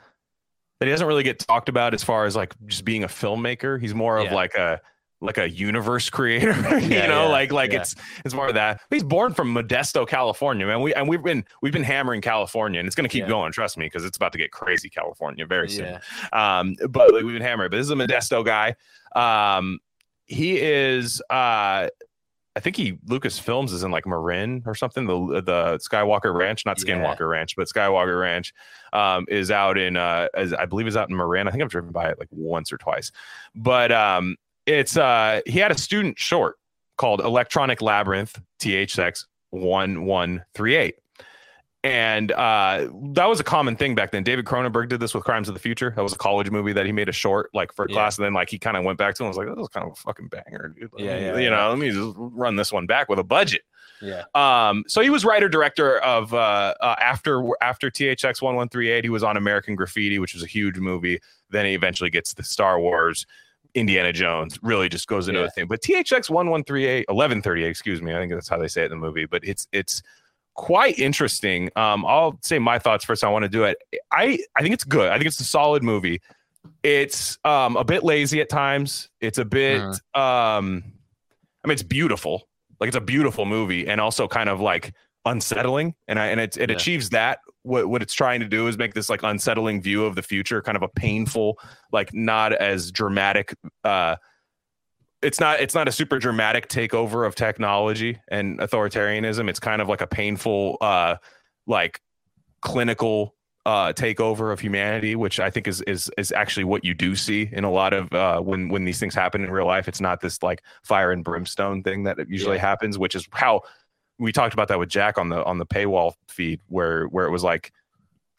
that he doesn't really get talked about as far as like just being a filmmaker. He's more of Yeah. like a like a universe [LAUGHS] creator, [LAUGHS] you Yeah, know, yeah, like like yeah. it's it's more of that. He's born from Modesto, California, man. We and we've been we've been hammering California, and it's gonna keep Yeah. going. Trust me, because it's about to get crazy, California, very soon. Yeah. Um, but like, we've been hammering. But this is a Modesto guy. Um, he is, uh, I think he Lucas Films is in like Marin or something. The the Skywalker Ranch, not Yeah. Skinwalker Ranch, but Skywalker Ranch, um, is out in uh, as I believe is out in Marin. I think I've driven by it like once or twice, but um, it's uh, he had a student short called Electronic Labyrinth THX one one three eight. And uh, that was a common thing back then. David Cronenberg did this with Crimes of the Future. That was a college movie that he made a short like for Yeah. class, and then like he kind of went back to it and was like, "That was kind of a fucking banger, dude." Yeah, yeah, you yeah. know, let me just run this one back with a budget. Yeah. Um, so he was writer director of uh, uh, after after THX one one three eight. He was on American Graffiti, which was a huge movie. Then he eventually gets the Star Wars, Indiana Jones. Really just goes into Yeah. a thing. But THX 1138, 1138, excuse me. I think that's how they say it in the movie. But it's it's quite interesting. Um, I'll say my thoughts first. I want to do it. I I think it's good. I think it's a solid movie. It's um a bit lazy at times. It's a bit Mhm. um I mean it's beautiful. Like it's a beautiful movie and also kind of like unsettling. And I and it it Yeah. achieves that. What what it's trying to do is make this like unsettling view of the future, kind of a painful, like not as dramatic uh it's not it's not a super dramatic takeover of technology and authoritarianism. It's kind of like a painful uh like clinical uh takeover of humanity which i think is is is actually what you do see in a lot of uh when when these things happen in real life it's not this like fire and brimstone thing that usually Yeah. happens which is how we talked about that with jack on the on the paywall feed where where it was like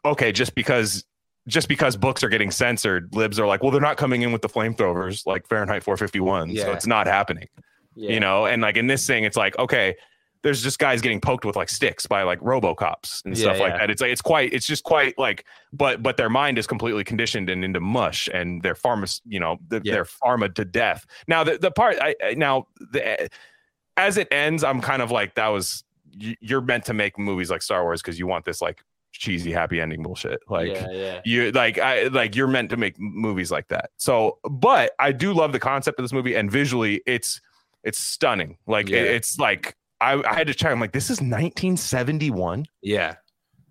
okay just because just because books are getting censored libs are like well they're not coming in with the flamethrowers like fahrenheit 451 so it's not happening Yeah. you know and like in this thing it's like okay there's just guys getting poked with like sticks by like robocops and Yeah, stuff like yeah. that it's like it's quite it's just quite like but but their mind is completely conditioned and into mush and they're pharma you know they're, Yeah. they're pharma to death now the, the part i I- now the as it ends i'm kind of like that was you're meant to make movies like star wars because you want this like cheesy happy ending bullshit. Like yeah, yeah. you like i like you're meant to make movies like that. So but i do love the concept of this movie and visually it's it's stunning. Like it- it's like I, I had to check. I'm like this is 1971 Yeah.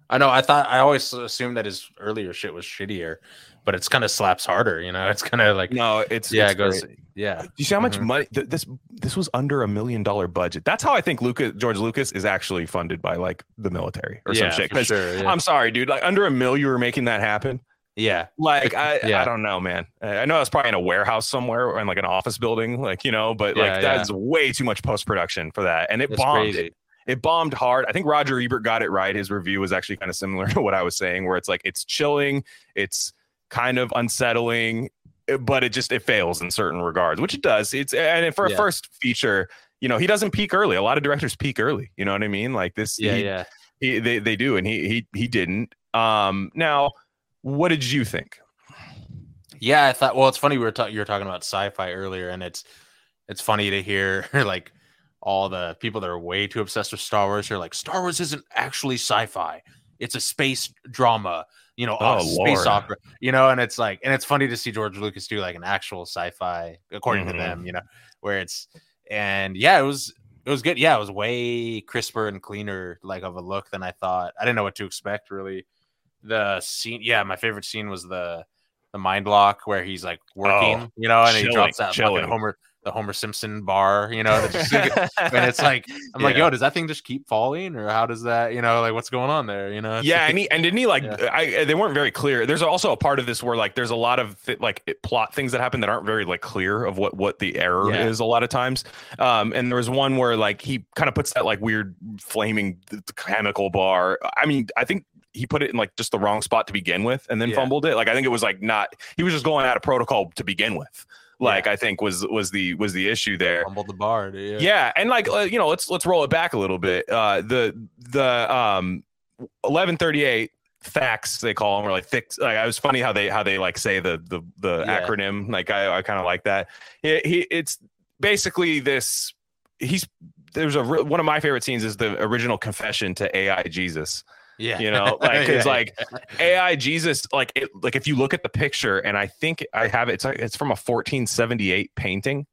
I know. I thought I always assumed that his earlier shit was shittier, but it's kind of slaps harder. You know, it's kind of like no it's yeah, it's it goes. great. Yeah, you see how much Mhm. money th- this this was under a million dollar budget that's how i think lucas george lucas is actually funded by like the military or yeah, some shit for 'Cause sure. Yeah. i'm sorry dude like under a mill you were making that happen yeah, like I, [LAUGHS] Yeah. I don't know man i know it's probably in a warehouse somewhere or in like an office building like you know but Yeah, like yeah. that's way too much post-production for that and it bombed crazy. it bombed hard i think roger ebert got it right his review was actually kind of similar [LAUGHS] to what i was saying where it's like it's chilling it's kind of unsettling eh, but it just it fails in certain regards which it does it's and for a Yeah. first feature you know he doesn't peak early a lot of directors peak early you know what i mean like this yeah, he, yeah. he they, they do and he he he didn't um now what did you think Yeah, I thought. Well, it's funny we were talking. You were talking about sci-fi earlier, and it's it's funny to hear [LAUGHS] like all the people that are way too obsessed with Star Wars. Are like, Star Wars isn't actually sci-fi; it's a space drama. You know, Oh, space opera. You know, and it's like, and it's funny to see George Lucas do like an actual sci-fi, according Mhm. to them. You know, where it's and yeah, it was it was good. Yeah, it was way crisper and cleaner, like of a look than I thought. I didn't know what to expect really. The scene, yeah, my favorite scene was the the mind block where he's like working, you know, and he drops that chilling. fucking Homer the Homer Simpson bar, you know, [LAUGHS] and it's like I'm like, yo, does that thing just keep falling, or how does that, you know, like what's going on there, you know? Yeah and, he, and didn't he like Yeah. I they weren't very clear there's also a part of this where like there's a lot of th- like plot things that happen that aren't very like clear of what what the error Yeah. is a lot of times um and there was one where like he kind of puts that like weird flaming chemical bar i mean i think he put it in like just the wrong spot to begin with and then Yeah. fumbled it like i think it was like not he was just going out of protocol to begin with like i think was was the was the issue there. fumbled the bar, dude. yeah. And like uh, you know let's let's roll it back a little bit. Uh the the um 1138 facts they call them or like thick like i was funny how they how they like say the the the Yeah. acronym like i i kind of like that. He, he it's basically this he's there's a one of my favorite scenes is the original confession to ai jesus yeah, you know like [LAUGHS] it's Yeah, like ai jesus like it like if you look at the picture and i think i have it it's like it's from a 1478 painting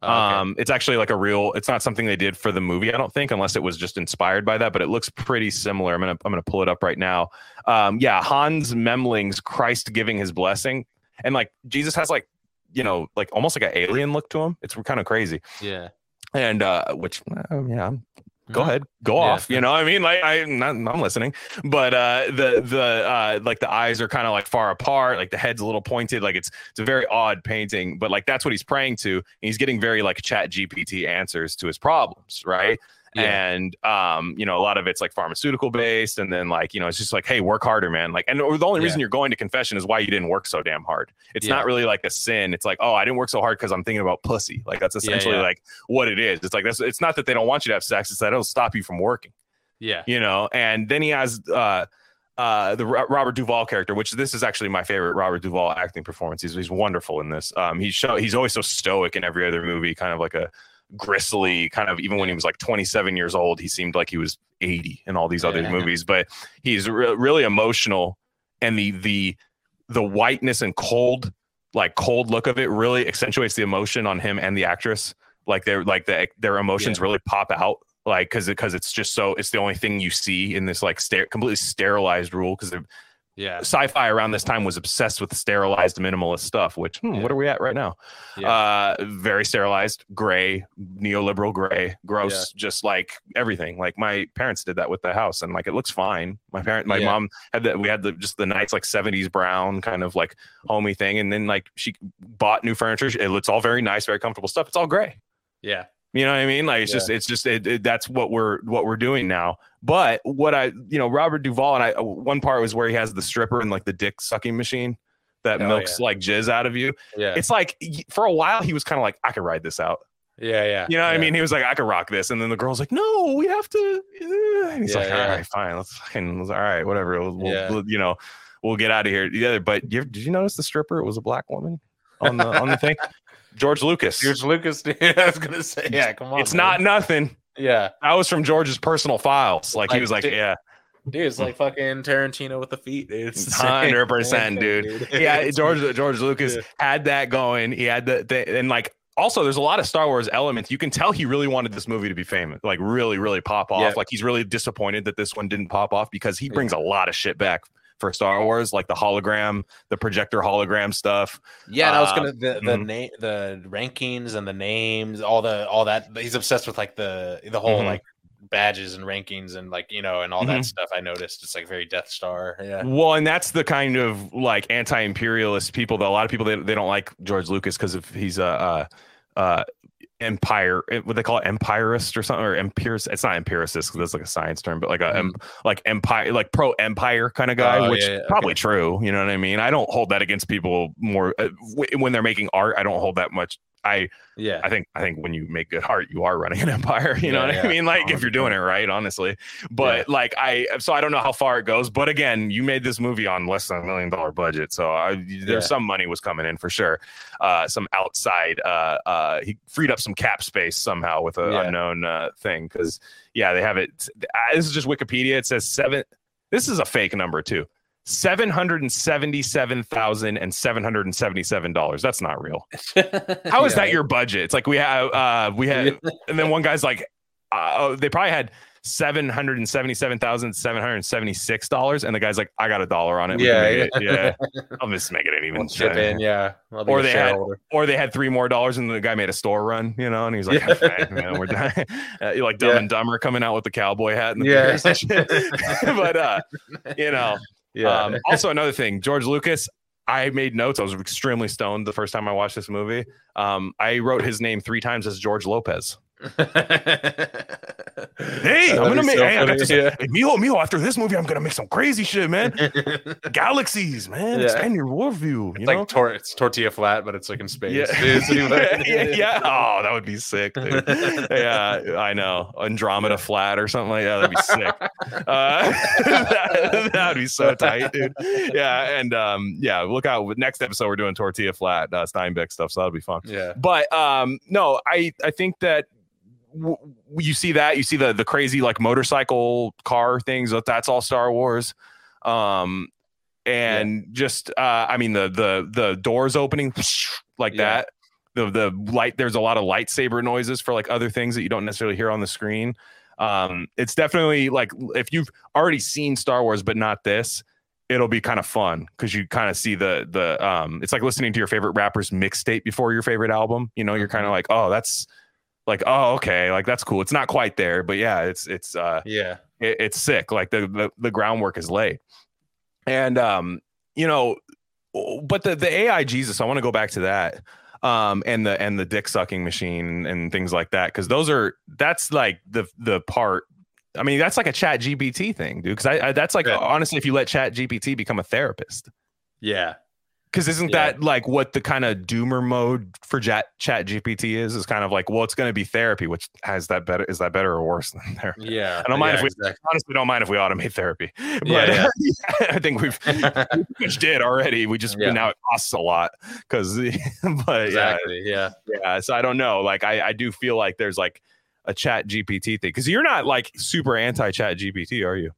Oh, okay. um, it's actually like a real. It's not something they did for the movie, I don't think, unless it was just inspired by that. But it looks pretty similar. I'm gonna I'm gonna pull it up right now. Um, yeah, Hans Memling's Christ giving his blessing, and like Jesus has like you know like almost like an alien look to him. It's kind of crazy. yeah, and uh, which uh, yeah, I'm go Mhm. ahead go Yeah. off you know what i mean like I, I'm, not, I'm listening but uh the the uh like the eyes are kind of like far apart like the head's a little pointed like it's it's a very odd painting but like that's what he's praying to and he's getting very like chat gpt answers to his problems right Yeah. and um you know a lot of it's like pharmaceutical based and then like you know it's just like hey work harder man like and the only Yeah. reason you're going to confession is why you didn't work so damn hard it's Yeah. not really like a sin it's like oh i didn't work so hard because i'm thinking about pussy like that's essentially yeah. like what it is it's like that's it's not that they don't want you to have sex it's that it'll stop you from working Yeah. you know and then he has uh uh the Robert Duvall character which this is actually my favorite Robert Duvall acting performance he's, he's wonderful in this um he's show he's always so stoic in every other movie kind of like a gristly kind of even when he was like 27 years old he seemed like he was 80 in all these other Yeah. movies but he's re- really emotional and the the the whiteness and cold like cold look of it really accentuates the emotion on him and the actress like they're like the, their emotions really pop out like because because it's just so it's the only thing you see in this like ster- completely sterilized rule because Yeah. sci-fi around this time was obsessed with sterilized minimalist stuff which hmm, Yeah. what are we at right now Yeah. uh very sterilized gray neoliberal gray gross just like everything like my parents did that with the house and like it looks fine my parent my Yeah. mom had that we had the just the nice like 70s brown kind of like homey thing and then like she bought new furniture it looks all very nice very comfortable stuff it's all gray Yeah. You know what I mean? Like it's Yeah. just it's just it, it- that's what we're what we're doing now. But what I you know Robert Duvall and I uh, one part was where he has the stripper and like the dick sucking machine that Oh, milks like jizz out of you. Yeah. It's like for a while he was kind of like I could ride this out. yeah. Yeah. You know what I mean? He was like I could rock this, and then the girl's like No, we have to. uh," And he's Yeah, like yeah. All right, fine, let's fucking all right, whatever. We'll, Yeah. we'll, you know we'll get out of here together. But you, did you notice the stripper? It was a black woman on the on the thing. George Lucas. George Lucas. [LAUGHS] Dude. I was gonna say. Yeah. Come on. it's man. not nothing. Yeah. That was from George's personal files. Like, he was like, dude, yeah, Dude, it's like fucking Tarantino with the feet. dude. It's hundred percent, [LAUGHS] dude. Yeah, [LAUGHS] George George Lucas Yeah. had that going. He had the, the and like also there's a lot of Star Wars elements. You can tell he really wanted this movie to be famous, like really, really pop off. Yeah. Like he's really disappointed that this one didn't pop off because he brings a lot of shit back for Star Wars, like the hologram, the projector hologram stuff. Yeah, and I was gonna the the mhm. name the rankings and the names, all the all that. He's obsessed with like the the whole Mhm. like badges and rankings and like you know and all Mhm. that stuff. I noticed it's like very Death Star. Yeah, Well, and that's the kind of like anti-imperialist people that a lot of people they, they don't like George Lucas because of he's a uh, uh, empire eh, what they call it empirist or something or empirist it's not empiricist because that's like a science term but like a em, like empire like pro empire kind of guy Oh, which yeah, yeah, probably okay. true you know what i mean i don't hold that against people more uh, w- when they're making art i don't hold that much i yeah, I think I think when you make good art, you are running an [LAUGHS] empire. You know Yeah, what I mean? Like if you're doing it right, honestly. But like I, so I don't know how far it goes. But again, you made this movie on less than a million dollar budget, so I, Yeah. there's some money was coming in for sure. Uh, some outside, uh, uh, he freed up some cap space somehow with an Yeah. unknown uh, thing. Because yeah, they have it. This is just Wikipedia. It says seven. This is a fake number too. Seven hundred and seventy-seven thousand and seven hundred and seventy-seven dollars. That's not real. [LAUGHS] How is that your budget? It's like we have uh we had and then one guy's like uh, oh, they probably had seven hundred and seventy-seven thousand seven hundred and seventy-six dollars, and the guy's like, I got a dollar on it. We Yeah, yeah. I'll just make it an even. We'll chip in? Yeah, Or they had- Or they had three more dollars, and the guy made a store run, you know, and he's like, Yeah. "Okay, man, we're done. [LAUGHS] Uh, like Dumb Yeah. and Dumber coming out with the cowboy hat and the Yeah. and shit. [LAUGHS] but uh, you know, yeah, um, [LAUGHS] also, another thing, George Lucas. I made notes. I was extremely stoned the first time I watched this movie. Um, I wrote his name three times as George Lopez. Hey, I'm gonna make. hey, I got this, yeah. hey, Mijo, Mijo. After this movie, I'm gonna make some crazy shit, man. [LAUGHS] Galaxies, man. Yeah. Expand your worldview. You It's know? like tor- it's tortilla flat, but it's like in space. yeah. Dude, it's [LAUGHS] even- yeah, yeah. Oh, that would be sick, dude. yeah, I know. Andromeda flat or something like that. That'd be sick. [LAUGHS] Uh, that, that'd be so tight, dude. Yeah, and um, yeah, look out. With next episode, we're doing tortilla flat uh, Steinbeck stuff, so that'll be fun. yeah, But um, no, I I think that w- you see that you see the the crazy like motorcycle car things. that That's all Star Wars. Um, and just uh, I mean the the the doors opening [SNIFFS] like Yeah. that. The the light. There's a lot of lightsaber noises for like other things that you don't necessarily hear on the screen. Um, it's definitely like if you've already seen Star Wars but not this, it'll be kind of fun because you kind of see the the um it's like listening to your favorite rapper's mixtape before your favorite album you know you're kind of like oh that's like oh okay like that's cool it's not quite there but yeah it's it's uh Yeah. it, it's sick like the, the the groundwork is laid and um you know but the the ai jesus i want to go back to that um and the and the dick sucking machine and things like that because those are that's like the the part i mean that's like a chat gpt thing dude because I, I that's like Yeah. honestly if you let chat gpt become a therapist Yeah. Because isn't Yeah. that like what the kind of doomer mode for chat chat gpt is is kind of like well it's going to be therapy which has that better is that better or worse than therapy Yeah. I don't mind yeah, if we- exactly. honestly don't mind if we automate therapy but [LAUGHS] Yeah, i think we've [LAUGHS] we much did already we just now it costs a lot because [LAUGHS] but exactly. Yeah. yeah yeah so i don't know like i i do feel like there's like a chat gpt thing because you're not like super anti chat gpt are you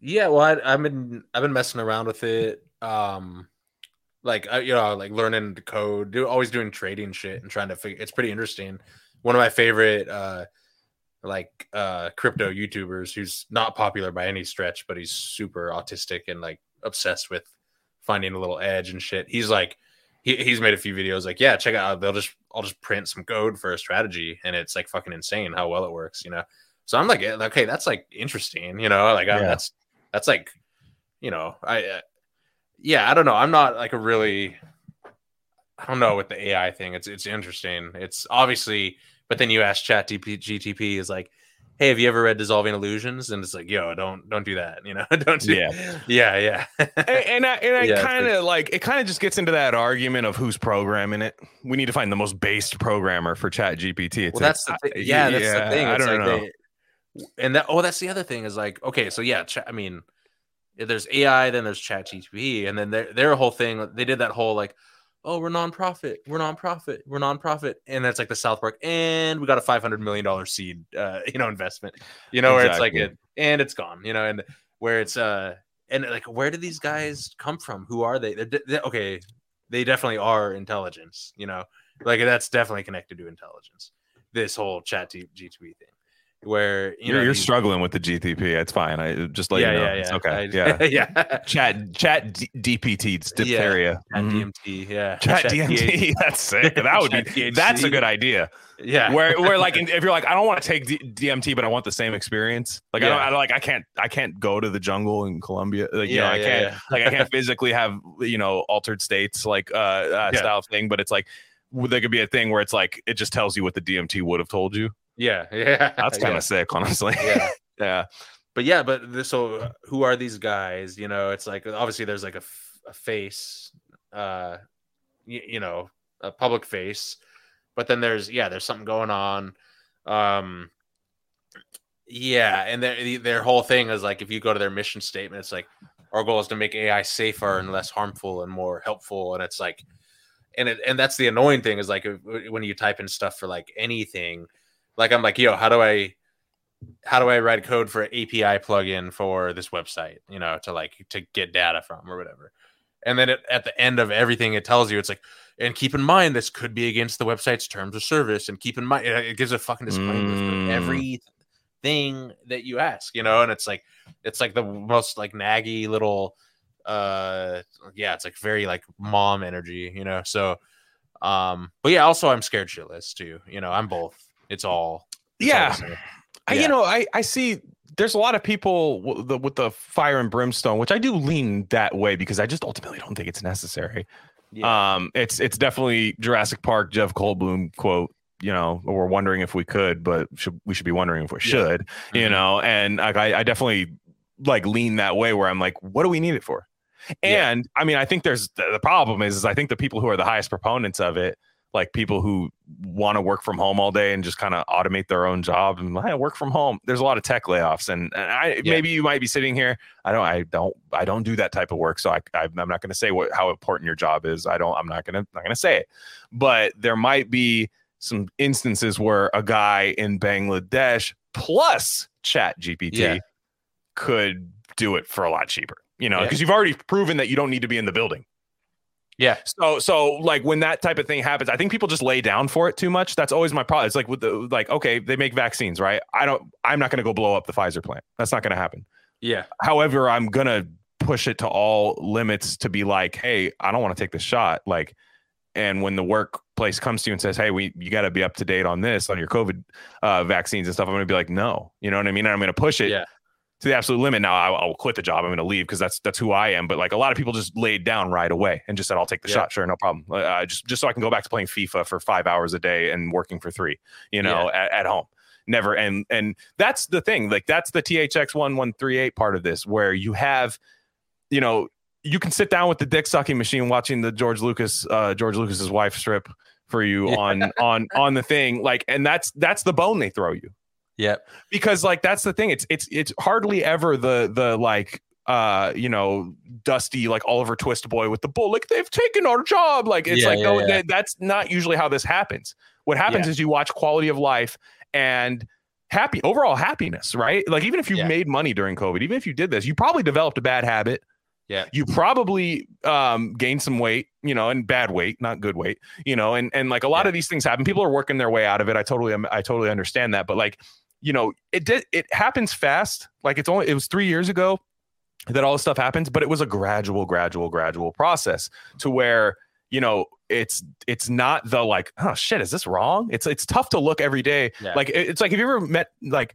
Yeah, well, I, I've been I've been messing around with it. Um, like I, you know, like learning to code, do always doing trading shit and trying to figure. It's pretty interesting. One of my favorite, uh, like uh, crypto YouTubers, who's not popular by any stretch, but he's super autistic and like obsessed with finding a little edge and shit. He's like, he, he's made a few videos like, yeah, check out. They'll just I'll just print some code for a strategy, and it's like fucking insane how well it works. You know. So I'm like, okay, that's like interesting, you know, like Yeah. that's that's like, you know, I, uh, yeah, I don't know. I'm not like a really, I don't know with the AI thing. It's it's interesting. It's obviously, but then you ask Chat GTP is like, hey, have you ever read Dissolving Illusions? And it's like, yo, don't don't do that. You know, [LAUGHS] don't do. Yeah. yeah, yeah, and, and I, and I Yeah, kind of like it kind of just gets into that argument of who's programming it. We need to find the most based programmer for Chat GPT. It's well, like, that's the I- thing. Yeah, that's the thing. I don't like know. They, and that oh, that's the other thing is like okay, so yeah, Cha- I mean, there's AI, then there's Chat GTP, and then their their whole thing. They did that whole like, oh, we're nonprofit, we're nonprofit, we're nonprofit, and that's like the South Park, and we got a five hundred million dollar seed, uh, [LAUGHS] you know, investment, you know, where it's like it, and it's gone, you know, and where it's uh, and like where do these guys come from? Who are they? They're, de- they okay, they definitely are intelligence, you know, like that's definitely connected to intelligence. This whole Chat G- GTP thing, where you are know you're these- struggling with the GTP. It's fine. I just let yeah, you know. yeah, It's yeah, okay. I- yeah. [LAUGHS] yeah, Chat Chat D- DPT diphtheria. Chat Mhm. DMT, yeah, Chat TH. DMT. [LAUGHS] That's sick. That would [LAUGHS] Chat be. That's a good idea. yeah, Where where like if you're like I don't want to take D- DMT, but I want the same experience. Like I don't I don't- like I can't I can't go to the jungle in Colombia. Like you know Yeah, I yeah, can't yeah. like I can't physically have you know altered states like uh, uh Yeah. style thing. But it's like there could be a thing where it's like it just tells you what the DMT would have told you. Yeah, [LAUGHS] yeah. That's kind of yeah. sick, honestly. yeah. [LAUGHS] yeah. But yeah, but this, so who are these guys? You know, it's like obviously there's like a, f- a face, uh, you, you know, a public face, but then there's yeah, there's something going on. Um, yeah, and their their whole thing is like if you go to their mission statement, it's like our goal is to make AI safer and less harmful and more helpful, and it's like, and it and that's the annoying thing is like when you type in stuff for like anything, like I'm like, yo, how do I how do I write code for an API plugin for this website, you know, to like to get data from or whatever. And then it, at the end of everything, it tells you it's like, and keep in mind this could be against the website's terms of service. And keep in mind, it it gives a fucking disclaimer Mm. for everything that you ask, you know. And it's like, it's like the most like naggy little, uh, yeah, it's like very like mom energy, you know. So, um, but yeah, also I'm scared shitless too, you know. I'm both. It's all. it's Yeah. same. I, Yeah. you know, I I see. There's a lot of people with the, with the fire and brimstone, which I do lean that way because I just ultimately don't think it's necessary. Yeah. Um, it's it's definitely Jurassic Park Jeff Goldblum quote. You know, we're wondering if we could, but should, we should be wondering if we Yeah. should. You Mhm. know, and like, I I definitely like lean that way where I'm like, what do we need it for? Yeah. And I mean, I think there's the the problem is, is I think the people who are the highest proponents of it, like people who want to work from home all day and just kind of automate their own job and hey, work from home. There's a lot of tech layoffs, and, and I Yeah. maybe you might be sitting here. I don't, I don't, I don't do that type of work, so I, I I'm not going to say what how important your job is. I don't, I'm not gonna not gonna say it, but there might be some instances where a guy in Bangladesh plus Chat GPT Yeah. could do it for a lot cheaper. You know, Yeah. because you've already proven that you don't need to be in the building. Yeah. So so like when that type of thing happens, I think people just lay down for it too much. That's always my problem. It's like with the like, okay, they make vaccines, right? I don't I'm not gonna go blow up the Pfizer plant. That's not gonna happen. Yeah. However, I'm gonna push it to all limits to be like, hey, I don't want to take the shot. Like and when the workplace comes to you and says, "Hey, we you got to be up to date on this on your COVID uh, vaccines and stuff," I'm going to be like, "No," you know what I mean? And I'm going to push it Yeah. To the absolute limit. Now I, I'll quit the job. I'm going to leave because that's that's who I am. But like a lot of people just laid down right away and just said, "I'll take the Yeah. shot, sure, no problem." Uh, just just so I can go back to playing FIFA for five hours a day and working for three, you know, at, at home. Never and and that's the thing. Like that's the THX one one three eight part of this, where you have, you know, you can sit down with the dick sucking machine watching the George Lucas uh, George Lucas's wife strip for you [LAUGHS] Yeah. on on on the thing like and that's that's the bone they throw you Yep. because like that's the thing it's it's it's hardly ever the the like uh you know dusty like oliver twist boy with the bull like they've taken our job like it's Yeah, like yeah, no yeah. that- that's not usually how this happens what happens Yeah. is you watch quality of life and happy overall happiness right like even if you Yeah. made money during covid even if you did this you probably developed a bad habit Yeah. you probably um gained some weight you know and bad weight not good weight you know and and like a lot Yeah. of these things happen people are working their way out of it i totally i totally understand that but like you know it did it happens fast. Like it's only it was three years ago that all this stuff happens but it was a gradual gradual gradual process to where you know it's it's not the like oh shit is this wrong? It's it's tough to look every day. Yeah. like it's like have you ever met like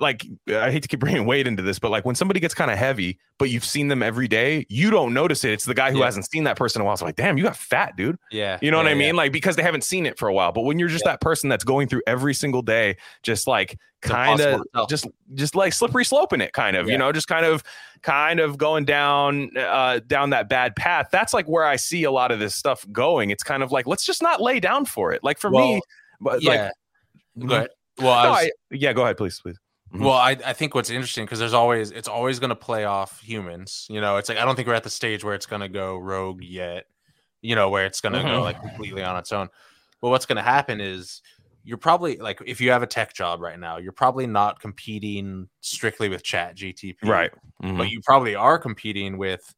like I hate to keep [LAUGHS] bringing weight into this, but like when somebody gets kind of heavy, but you've seen them every day, you don't notice it. It's the guy who Yeah. hasn't seen that person in a while. So like, damn, you got fat, dude. Yeah. You know what yeah, I yeah. mean? Like because they haven't seen it for a while. But when you're just that person that's going through every single day, just like kind of impossible to tell. just just like slippery sloping it, kind of, you know, just kind of kind of going down uh down that bad path. That's like where I see a lot of this stuff going. It's kind of like let's just not lay down for it. Like for me, Well, but Yeah. like Go ahead. Well, I no, was, I- yeah, go ahead, please, please. Mhm. Well, I, I think what's interesting because there's always it's always going to play off humans. You know, it's like I don't think we're at the stage where it's going to go rogue yet. You know, where it's going to Mhm. go like completely on its own. But what's going to happen is you're probably like if you have a tech job right now, you're probably not competing strictly with Chat GTP, Right. Mhm. But you probably are competing with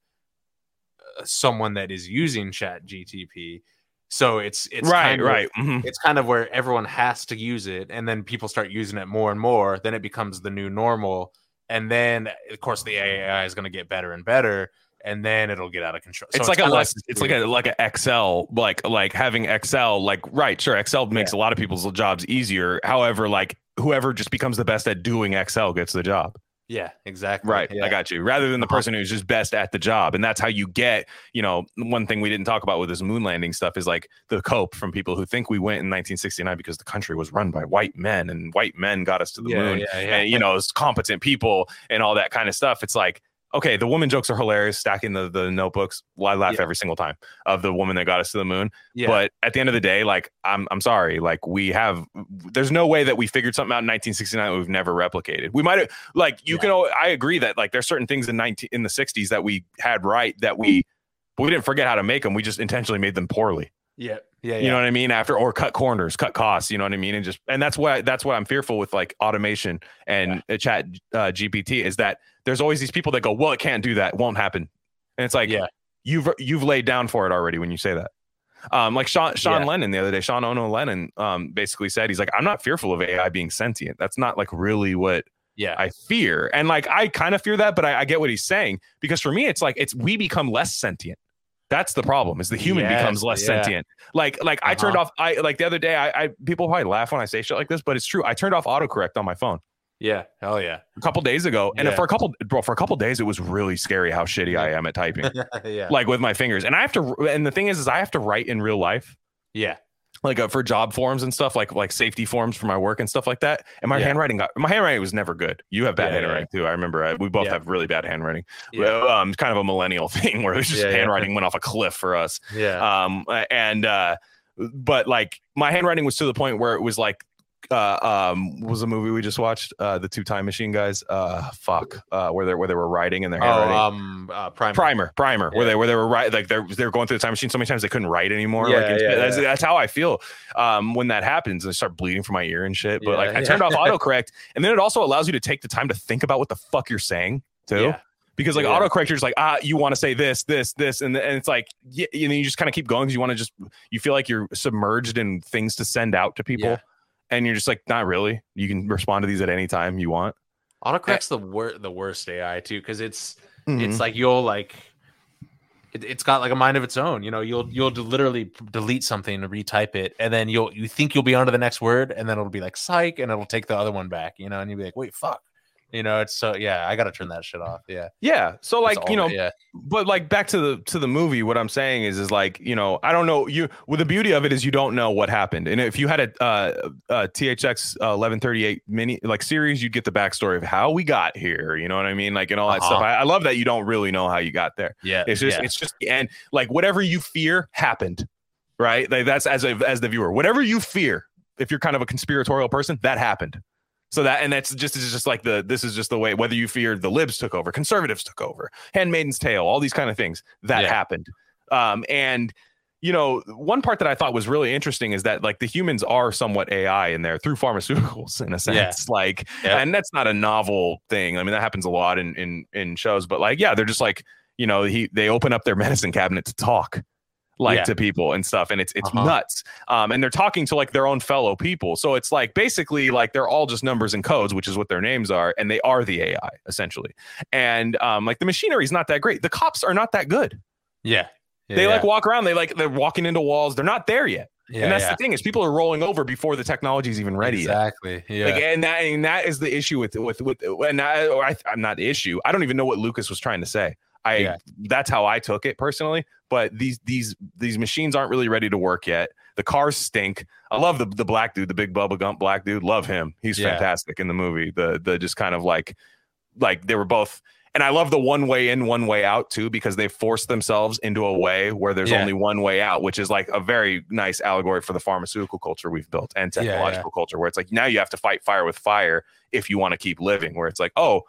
uh, someone that is using Chat GTP. So it's it's right, kind of- right. mhm. it's kind of where everyone has to use it and then people start using it more and more then it becomes the new normal and then of course the ai is going to get better and better and then it'll get out of control So it's, like a less it's like a like a excel like like having excel like right sure excel makes a lot of people's jobs easier however like whoever just becomes the best at doing excel gets the job yeah exactly right yeah. i got you rather than the Uh-huh. person who's just best at the job and that's how you get you know one thing we didn't talk about with this moon landing stuff is like the cope from people who think we went in 1969 because the country was run by white men and white men got us to the yeah, moon yeah, yeah. and you know it's competent people and all that kind of stuff it's like okay the woman jokes are hilarious stacking the the notebooks i laugh Yeah. every single time of the woman that got us to the moon yeah. but at the end of the day like i'm i'm sorry like we have there's no way that we figured something out in 1969 that we've never replicated we might have like you Yeah. can i agree that like there's certain things in 19 in the 60s that we had right that we we didn't forget how to make them we just intentionally made them poorly yeah yeah you know what I mean? After or cut corners, cut costs. You know what I mean? And just and that's why that's why I'm fearful with like automation and uh chat uh, GPT is that there's always these people that go, well, it can't do that, it won't happen, and it's like Yeah. you've you've laid down for it already when you say that. Um, like Sean Sean Yeah. Lennon the other day, Sean Ono Lennon um basically said he's like, I'm not fearful of AI being sentient. That's not like really what yeah I fear. And like I kind of fear that, but I, I get what he's saying because for me, it's like it's we become less sentient. That's the problem. Is the human Yes, becomes less yeah. sentient. Like like I turned Uh-huh. off. I like the other day. I, I people probably laugh when I say shit like this, but it's true. I turned off autocorrect on my phone yeah hell yeah a couple days ago, and Yeah. for a couple bro for a couple days, it was really scary how shitty I am at typing, [LAUGHS] yeah like with my fingers. And I have to. And the thing is, is I have to write in real life yeah like uh, for job forms and stuff, like like safety forms for my work and stuff like that. And my Yeah. handwriting got my handwriting was never good. You have bad Yeah, yeah, handwriting too. I remember uh, we both Yeah. have really bad handwriting. Yeah. Um, kind of a millennial [LAUGHS] thing where it was just Yeah, yeah. handwriting went off a cliff for us. yeah Um, and uh, but like my handwriting was to the point where it was like. Uh, um, was a movie we just watched? Uh, the two time machine guys. Uh, fuck. Uh, where they where they were writing in their handwriting. oh um uh prime primer primer where Yeah. they where they were right like they're they're going through the time machine so many times they couldn't write anymore Yeah, like yeah, that's, yeah. that's how i feel um when that happens I start bleeding from my ear and shit but like i turned off [LAUGHS] autocorrect and then it also allows you to take the time to think about what the fuck you're saying too because like Yeah. autocorrector is like ah you want to say this this this and, and it's like yeah you know you just kind of keep going because you want to just you feel like you're submerged in things to send out to people Yeah. And you're just like not really you can respond to these at any time you want autocorrect's the wor- the worst ai too because it's Mhm. it's like you'll like it, it's got like a mind of its own. You know, you'll you'll de- literally delete something and retype it, and then you'll you think you'll be onto the next word, and then it'll be like psych, and it'll take the other one back. You know, and you'll be like, wait, fuck. You know, it's so yeah. I gotta turn that shit off. Yeah, Yeah. So like, you know, it, yeah, but like back to the to the movie what i'm saying is is like you know i don't know you well the beauty of it is you don't know what happened and if you had a uh, uh thx uh, 1138 mini like series you'd get the backstory of how we got here you know what i mean like and all that stuff Uh-huh. I, I love that you don't really know how you got there yeah. it's just yeah. it's just and like whatever you fear happened right like that's as a as the viewer whatever you fear if you're kind of a conspiratorial person that happened so that and that's just it's just like the this is just the way whether you feared the libs took over conservatives took over handmaiden's tale all these kind of things that Yeah. happened um and you know one part that i thought was really interesting is that like the humans are somewhat ai in there through pharmaceuticals in a sense like Yep. and that's not a novel thing i mean that happens a lot in in in shows but like yeah they're just like you know he they open up their [LAUGHS] medicine cabinet to talk like Yeah. to people and stuff and it's it's Uh-huh. nuts um and they're talking to like their own fellow people so it's like basically like they're all just numbers and codes which is what their names are and they are the ai essentially and um like the machinery is not that great the cops are not that good yeah. yeah. they yeah. like walk around they like they're walking into walls they're not there yet yeah, and that's yeah. the thing is people are rolling over before the technology is even ready yet. Exactly. Yeah. Like, and that and that is the issue with with with and I, or I, I'm not the issue. I don't even know what Lucas was trying to say. I Yeah. that's how I took it personally. But these these these machines aren't really ready to work yet. The cars stink. I love the the black dude, the big Bubba Gump black dude. Love him. He's Yeah. fantastic in the movie. The the just kind of like like they were both. And I love the one way in, one way out too, because they forced themselves into a way where there's Yeah. only one way out, which is like a very nice allegory for the pharmaceutical culture we've built and Yeah, yeah. technological culture, where it's like now you have to fight fire with fire if you want to keep living. Where it's like, oh,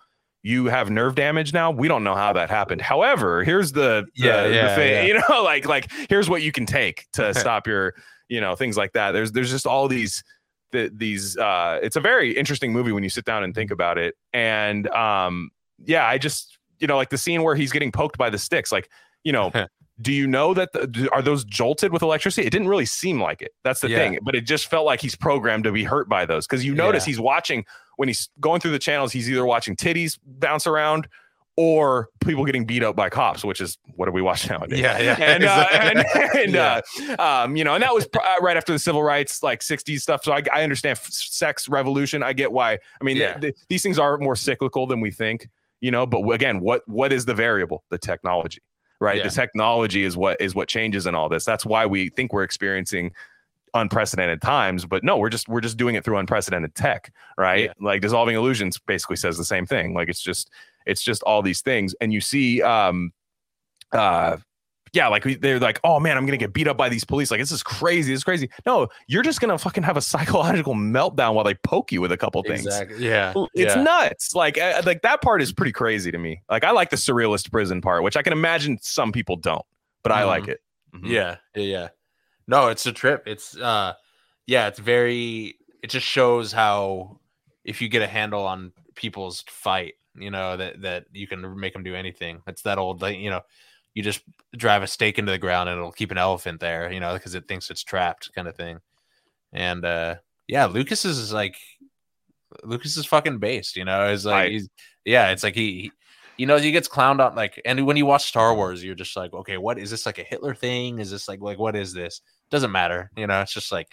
you have nerve damage now. We don't know how that happened. However, here's the, the, Yeah, the thing, yeah. you know, [LAUGHS] like like here's what you can take to [LAUGHS] stop your, you know, things like that. There's there's just all these the, these uh it's a very interesting movie when you sit down and think about it. And um yeah, I just you know like the scene where he's getting poked by the sticks like, you know, [LAUGHS] do you know that the, are those jolted with electricity? It didn't really seem like it. That's the Yeah. thing, but it just felt like he's programmed to be hurt by those because you notice Yeah. he's watching when he's going through the channels. He's either watching titties bounce around or people getting beat up by cops, which is what do we watch nowadays? Yeah, yeah, and uh, [LAUGHS] and, and uh, [LAUGHS] um, you know, and that was uh, right after the civil rights, like '60s stuff. So I, I understand sex revolution. I get why. I mean, Yeah. th- th- these things are more cyclical than we think, you know. But again, what what is the variable? The technology, right? Yeah. The technology is what is what changes in all this. That's why we think we're experiencing unprecedented times but no we're just we're just doing it through unprecedented tech right Yeah. like dissolving illusions basically says the same thing like it's just it's just all these things and you see um uh yeah like they're like oh man i'm gonna get beat up by these police like this is crazy this is crazy no you're just gonna fucking have a [LAUGHS] psychological meltdown while they poke you with a couple things Exactly. Yeah. it's yeah. nuts like uh, like that part is pretty crazy to me like i like the surrealist prison part which i can imagine some people don't but i like it Mhm. Yeah, yeah, yeah. No, it's a trip. It's uh yeah, it's very it just shows how if you get a handle on people's fight, you know, that that you can make them do anything. It's that old like, you know, you just drive a stake into the ground and it'll keep an elephant there, you know, because it thinks it's trapped kind of thing. And uh yeah, Lucas is like Lucas is fucking based, you know, is like Right. he's yeah, it's like he, he you know, he gets clowned on like, and when you watch Star Wars, you're just like, okay, what is this like a Hitler thing? Is this like, like, what is this? Doesn't matter, you know, it's just like,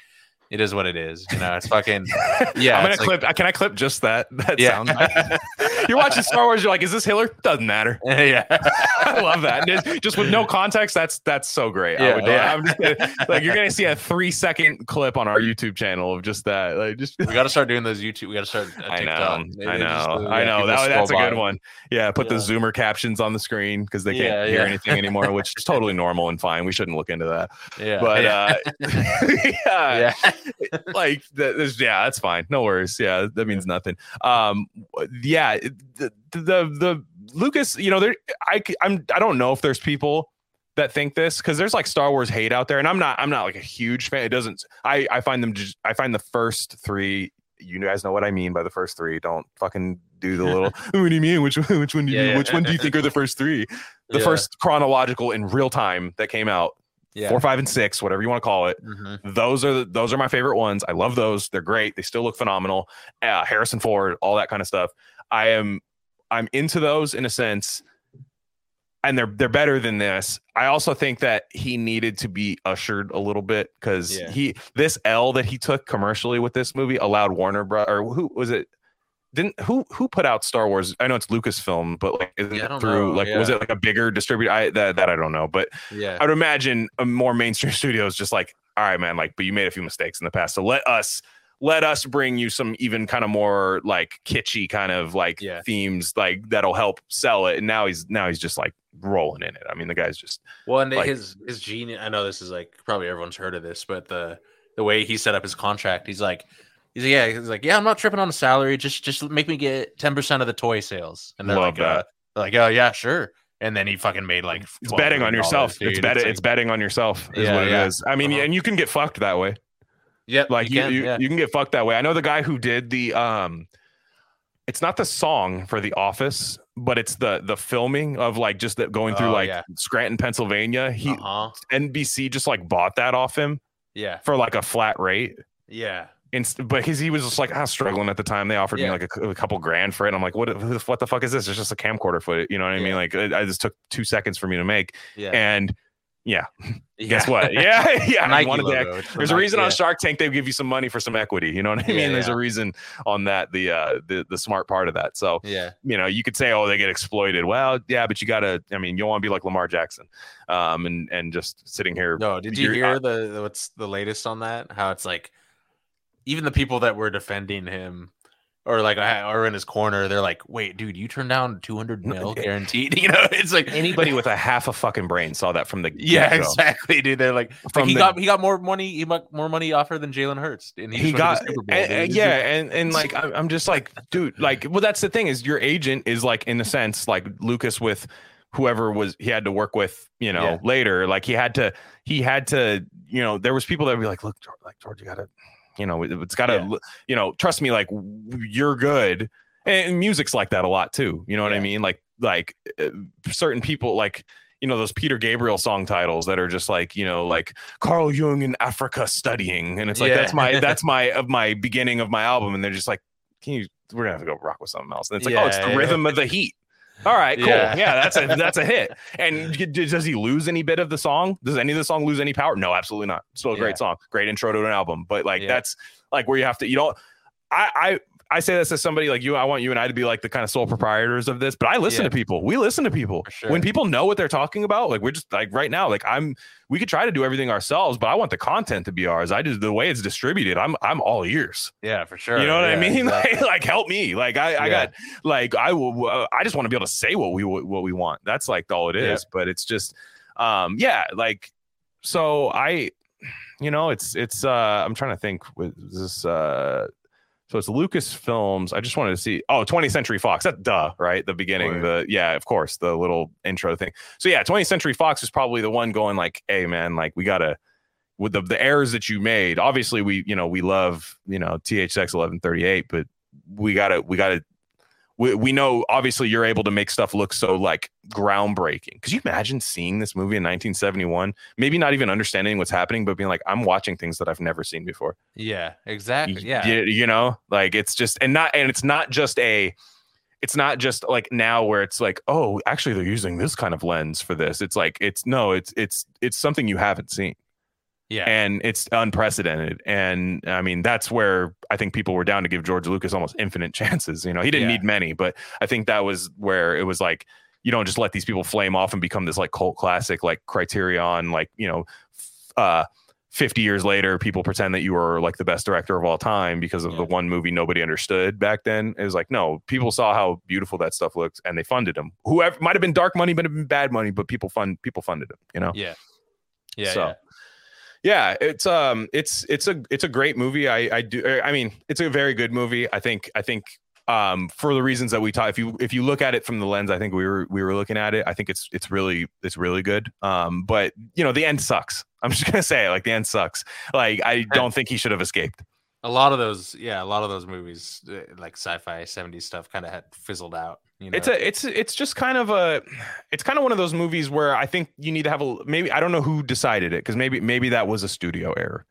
it is what it is, you know, it's fucking, [LAUGHS] yeah, I'm gonna it's like- clip. Can I clip just that? [LAUGHS] That Yeah. sound. [LAUGHS] you're watching Star Wars. You're like, is this Hitler? Doesn't matter. [LAUGHS] yeah, [LAUGHS] I love that. Just with no context, that's that's so great. I Yeah, would, yeah. I'm just gonna- like you're gonna see a three second clip on our YouTube channel of just that. Like just. we got to start doing those YouTube. We got to start. uh, I know, TikTok. I know, just, uh, I know. That, that's a good one. Yeah, put the Zoomer captions on the screen because they can't Yeah, hear yeah. anything anymore, which is totally normal and fine. We shouldn't look into that. [LAUGHS] Yeah, But yeah. uh, yeah, yeah, like that, yeah, that's fine. No worries. Yeah, that means nothing. Um, yeah, the the, the Lucas, you know, there, I I'm I don't know if there's people that think this because there's like Star Wars hate out there, and I'm not I'm not like a huge fan. It doesn't. I I find them just I find the first three. You guys know what I mean by the first three. Don't fucking do the little. [LAUGHS] what do you mean? Which one? [LAUGHS] Which one do you? Yeah, yeah. Which one do you think are the first three? The Yeah. first chronological in real time that came out. yeah. Four, five, and six, whatever you want to call it Mhm. those are the, those are my favorite ones. I love those. They're great. They still look phenomenal. Uh, Harrison Ford, all that kind of stuff. I am I'm into those in a sense. and they're they're better than this. I also think that he needed to be ushered a little bit because Yeah. he this L that he took commercially with this movie allowed Warner Bros. or who was it? Didn't who who put out Star Wars? I know it's Lucasfilm, but like Yeah, it through know, like was it like a bigger distributor? I that that I don't know, but Yeah. I would imagine a more mainstream [LAUGHS] studios just like, all right, man, like, but you made a few mistakes in the past, so let us let us bring you some even kind of more like kitschy kind of like Yeah. themes like that'll help sell it. And now he's now he's just like rolling in it. I mean, the guy's just Well, and Like- his his genius. I know this is like probably everyone's heard of this, but the the way he set up his contract, he's like, he's yeah, he's like, yeah, I'm not tripping on the salary. Just just make me get ten percent of the toy sales. And they're Love like, uh, they're like, oh yeah, sure. And then he fucking made like it's betting on yourself. dude. It's betting. like- It's betting on yourself. Is Yeah, what it yeah. is. I mean, Uh-huh. and you can get fucked that way. Yep, Like you, can, you, yeah. you can get fucked that way. I know the guy who did the um it's not the song for The Office, but it's the the filming of like just that going through Oh, like yeah. Scranton, Pennsylvania. He uh-huh. NBC just like bought that off him Yeah, for like a flat rate. yeah, Inst- but his, he was just like I was struggling at the time. They offered me like a, a couple grand for it. I'm like, what? the- What the fuck is this? It's just a camcorder footage. You know what I mean? Like I just took two seconds for me to make. yeah. And [LAUGHS] yeah. guess what? [LAUGHS] Yeah, [LAUGHS] yeah. I Nike wanted logo. There's a Nike- reason on. Shark Tank they give you some money for some equity. You know what I mean? Yeah, There's yeah. a reason on that. The uh the the smart part of that. So Yeah, you know you could say oh they get exploited. Well yeah, but you gotta. I mean you don't want to be like Lamar Jackson, um and and just sitting here. No, did you hear the the- what's the latest on that? How it's like even the people that were defending him or like are in his corner, they're like, "Wait, dude, you turned down 200 mil [LAUGHS] guaranteed." [LAUGHS] You know, it's like Anybody with a [LAUGHS] half a fucking brain saw that from the Yeah, get-go. exactly, dude. They're like, like, he the- got he got more money, he got more money offer than Jalen Hurts, and he the got Super Bowl, and- and- yeah and and like I'm, I'm just like dude like well that's the thing is your agent is like in a sense like lucas with whoever was he had to work with you know Yeah. later like he had to he had to you know there was people that would be like look George, like george you gotta you know it, it's gotta Yeah. you know trust me like you're good and music's like that a lot too you know what i mean like like uh, certain people like you know those Peter Gabriel song titles that are just like you know like Carl Jung in Africa studying, and it's like Yeah. that's my [LAUGHS] that's my of my beginning of my album, and they're just like, can you? We're gonna have to go rock with something else, and it's like, oh, it's the yeah. rhythm of the heat. All right, cool. Yeah. Yeah. that's a that's a hit. [LAUGHS] And does he lose any bit of the song? Does any of the song lose any power? No, absolutely not. Still a great Yeah. song, great intro to an album. But like Yeah. that's like where you have to you don't. I I say this as somebody like you. I want you and I to be like the kind of sole proprietors of this. But I listen Yeah. to people. We listen to people sure. when people know what they're talking about. Like we're just like right now. Like I'm. We could try to do everything ourselves, but I want the content to be ours. I just the way it's distributed. I'm I'm all ears. yeah, for sure. You know what I mean? [LAUGHS] exactly. Like, like help me. Like I, I Yeah. got like I will. Uh, I just want to be able to say what we what we want. That's like all it is. Yeah. But it's just, um, yeah. Like so, I, you know, it's it's. uh I'm trying to think. Was this? uh so it's Lucas Films. I just wanted to see. Oh, 20th Century Fox. That duh, right? The beginning. The yeah, of course, the little intro thing. So yeah, 20th Century Fox is probably the one going like, hey man, like we gotta with the the errors that you made. Obviously, we you know we love you know THX 1138, but we gotta we gotta we, we know obviously you're able to make stuff look so like groundbreaking. Could you imagine seeing this movie in 1971? Maybe not even understanding what's happening, but being like, I'm watching things that I've never seen before yeah, exactly. Yeah, y- you know like it's just and not and it's not just a it's not just like now where it's like oh actually they're using this kind of lens for this it's like it's no it's it's it's something you haven't seen yeah, and it's unprecedented. And i mean that's where i think people were down to give george lucas almost infinite [LAUGHS] chances. You know he didn't Yeah. need many but i think that was where it was like you don't just let these people flame off and become this like cult classic like criterion like you know uh 50 years later people pretend that you were like the best director of all time because of the one movie nobody understood back then. It was like no people saw how beautiful that stuff looks and they funded him. Whoever might have been dark money might have been bad money but people fund people funded him you know? Yeah, yeah, So, yeah. Yeah it's um it's it's a it's a great movie. I i do i mean it's a very good movie. I think i think um for the reasons that we talk if you if you look at it from the lens i think we were we were looking at it i think it's it's really it's really good. Um but you know the end sucks. I'm just gonna say it, like the end sucks. Like i don't think he should have escaped A lot of those, yeah, a lot of those movies, uh, like sci-fi '70s stuff, kind of had fizzled out. You know, it's a it's it's just kind of a it's kind of one of those movies where i think you need to have a maybe i don't know who decided it because maybe maybe that was a studio error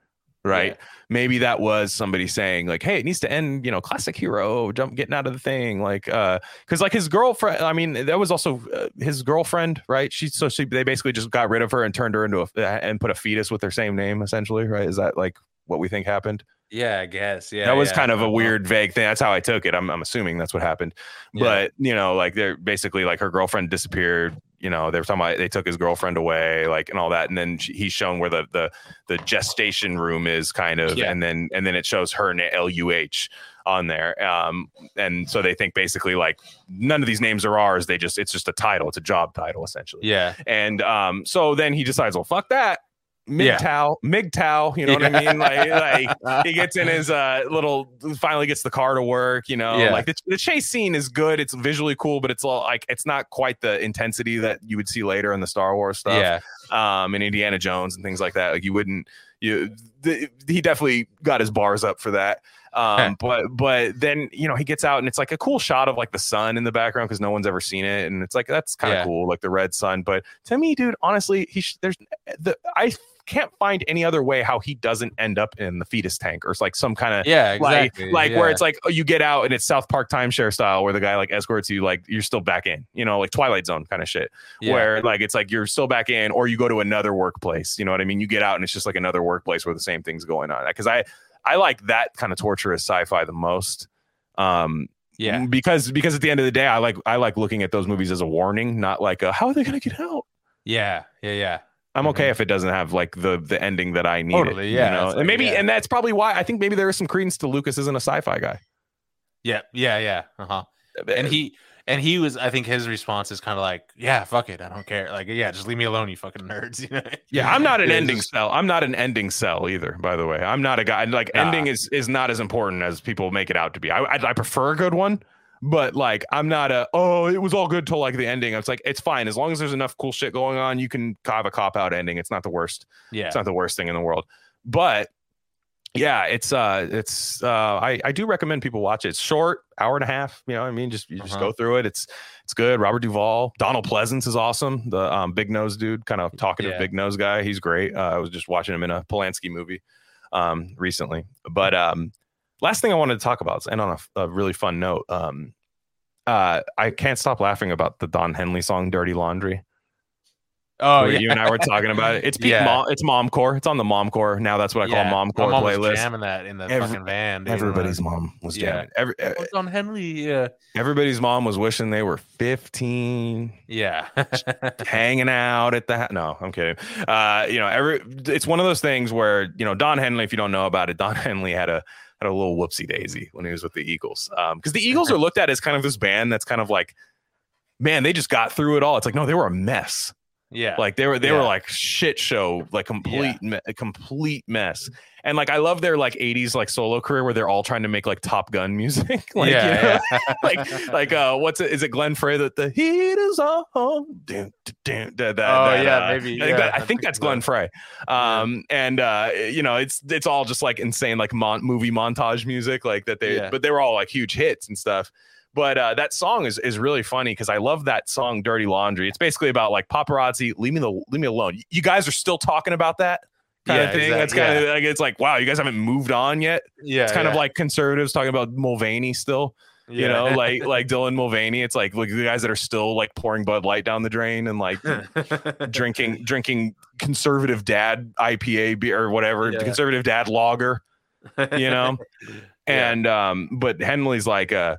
right? Yeah. Maybe that was somebody saying like, "Hey, it needs to end." You know, classic hero jump getting out of the thing, like, uh, because like his girlfriend. I mean, that was also uh, his girlfriend, right? She so she they basically just got rid of her and turned her into a uh, and put a fetus with their same name, essentially, right? Is that like what we think happened? Yeah, I guess. Yeah. that was yeah. kind of a Uh-huh. weird, vague thing. That's how I took it. I'm, I'm assuming that's what happened. Yeah. But you know, like they're basically like her girlfriend disappeared. You know, they were talking about they took his girlfriend away, like and all that. And then she, he's shown where the the the gestation room is, kind of, Yeah. and then and then it shows her na- L U H on there. Um, and so they think basically like none of these names are ours. They just it's just a title. It's a job title essentially. Yeah. And um, so then he decides, well, fuck that. Yeah. MGTOW, MGTOW, you know what I mean? Like, like he gets in his [LAUGHS] uh little finally gets the car to work, you know. Yeah. Like the, the chase scene is good, it's visually cool, but it's all like it's not quite the intensity that you would see later in the Star Wars stuff. Yeah. Um and Indiana Jones and things like that. Like you wouldn't you the, he definitely got his bars up for that. Um, but but then you know he gets out and it's like a cool shot of like the sun in the background because no one's ever seen it and it's like that's kind of Yeah. cool like the red sun. But to me, dude, honestly, he sh- there's the I can't find any other way how he doesn't end up in the fetus tank or it's like some kind of Yeah. like Exactly. like where yeah. it's like oh, you get out and it's South Park timeshare style where the guy like escorts you like you're still back in you know like Twilight Zone kind of shit Yeah. where like it's like you're still back in or you go to another workplace you know what I mean you get out and it's just like another workplace where the same thing's going on because I I like that kind of torturous sci-fi the most um Yeah. because because at the end of the day I like I like looking at those movies as a warning not like a, how are they gonna get out Yeah. Yeah. Yeah. I'm okay mm-hmm. if it doesn't have like the the ending that I need. Totally, yeah, You know? it's and like, maybe yeah. and that's probably why I think maybe there is some credence to Lucas isn't a sci-fi guy. Yeah. Yeah. Yeah. Uh-huh. Uh huh. And uh, he and he was. I think his response is kind of like, "Yeah, fuck it, I don't care. Like, yeah, just leave me alone, you fucking nerds." [LAUGHS] You know? yeah, I'm not an ending just- cell. I'm not an ending cell either. By the way, I'm not a guy like Nah. ending is is not as important as people make it out to be. I, I I prefer a good one, but like I'm not a oh it was all good till like the ending. It's like it's fine as long as there's enough cool shit going on. You can have a cop out ending. It's not the worst. Yeah. it's not the worst thing in the world but yeah it's uh it's uh i i do recommend people watch it it's short hour and a half you know i mean just you just Uh-huh. go through it it's it's good robert duvall donald pleasence is awesome the um big nose dude kind of talkative Yeah. big nose guy he's great uh, i was just watching him in a polanski movie um recently but um last thing i wanted to talk about and on a, a really fun note um uh i can't stop laughing about the don henley song dirty laundry oh yeah. you and I were [LAUGHS] talking about it. It's peak Yeah. mom, it's momcore. It's on the momcore now. That's what I call Yeah. momcore My mom was playlist. jamming that in the Every- fucking van. dude. Everybody's mom was jamming. Every, uh, on Henley? Yeah. everybody's mom was wishing they were 15, Yeah. [LAUGHS] hanging out at the. Ha- no, I'm kidding. Uh, you know, every it's one of those things where you know Don Henley. If you don't know about it, Don [LAUGHS] Henley had a had a little whoopsie daisy when he was with the Eagles. Um, because the Eagles are looked at as kind of this band that's kind of like, man, they just got through it all. It's like no, they were a mess. yeah. like they were they were like shit show like complete me- a complete mess and like i love their like 80s like solo career where they're all trying to make like top gun music [LAUGHS] like you know? yeah. [LAUGHS] like like uh what's it is it glenn frey that the heat is on dun, dun, dun, that, Oh, that, yeah, uh, maybe, i think, yeah, that, I think that's glenn frey um and uh you know it's it's all just like insane like mon- movie montage music like that they Yeah. but they were all like huge hits and stuff but uh, that song is is really funny because I love that song "Dirty Laundry." It's basically about like paparazzi. Leave me the leave me alone. You guys are still talking about that kind Yeah, of thing. exact- That's kind of like it's like wow, you guys haven't moved on yet. yeah. It's kind yeah. of like conservatives talking about Mulvaney still. You know, [LAUGHS] like like Dylan Mulvaney. It's like like the guys that are still like pouring Bud Light down the drain and like [LAUGHS] drinking drinking conservative dad IPA beer or whatever, Yeah. conservative dad lager you know [LAUGHS] Yeah. and um but henley's like uh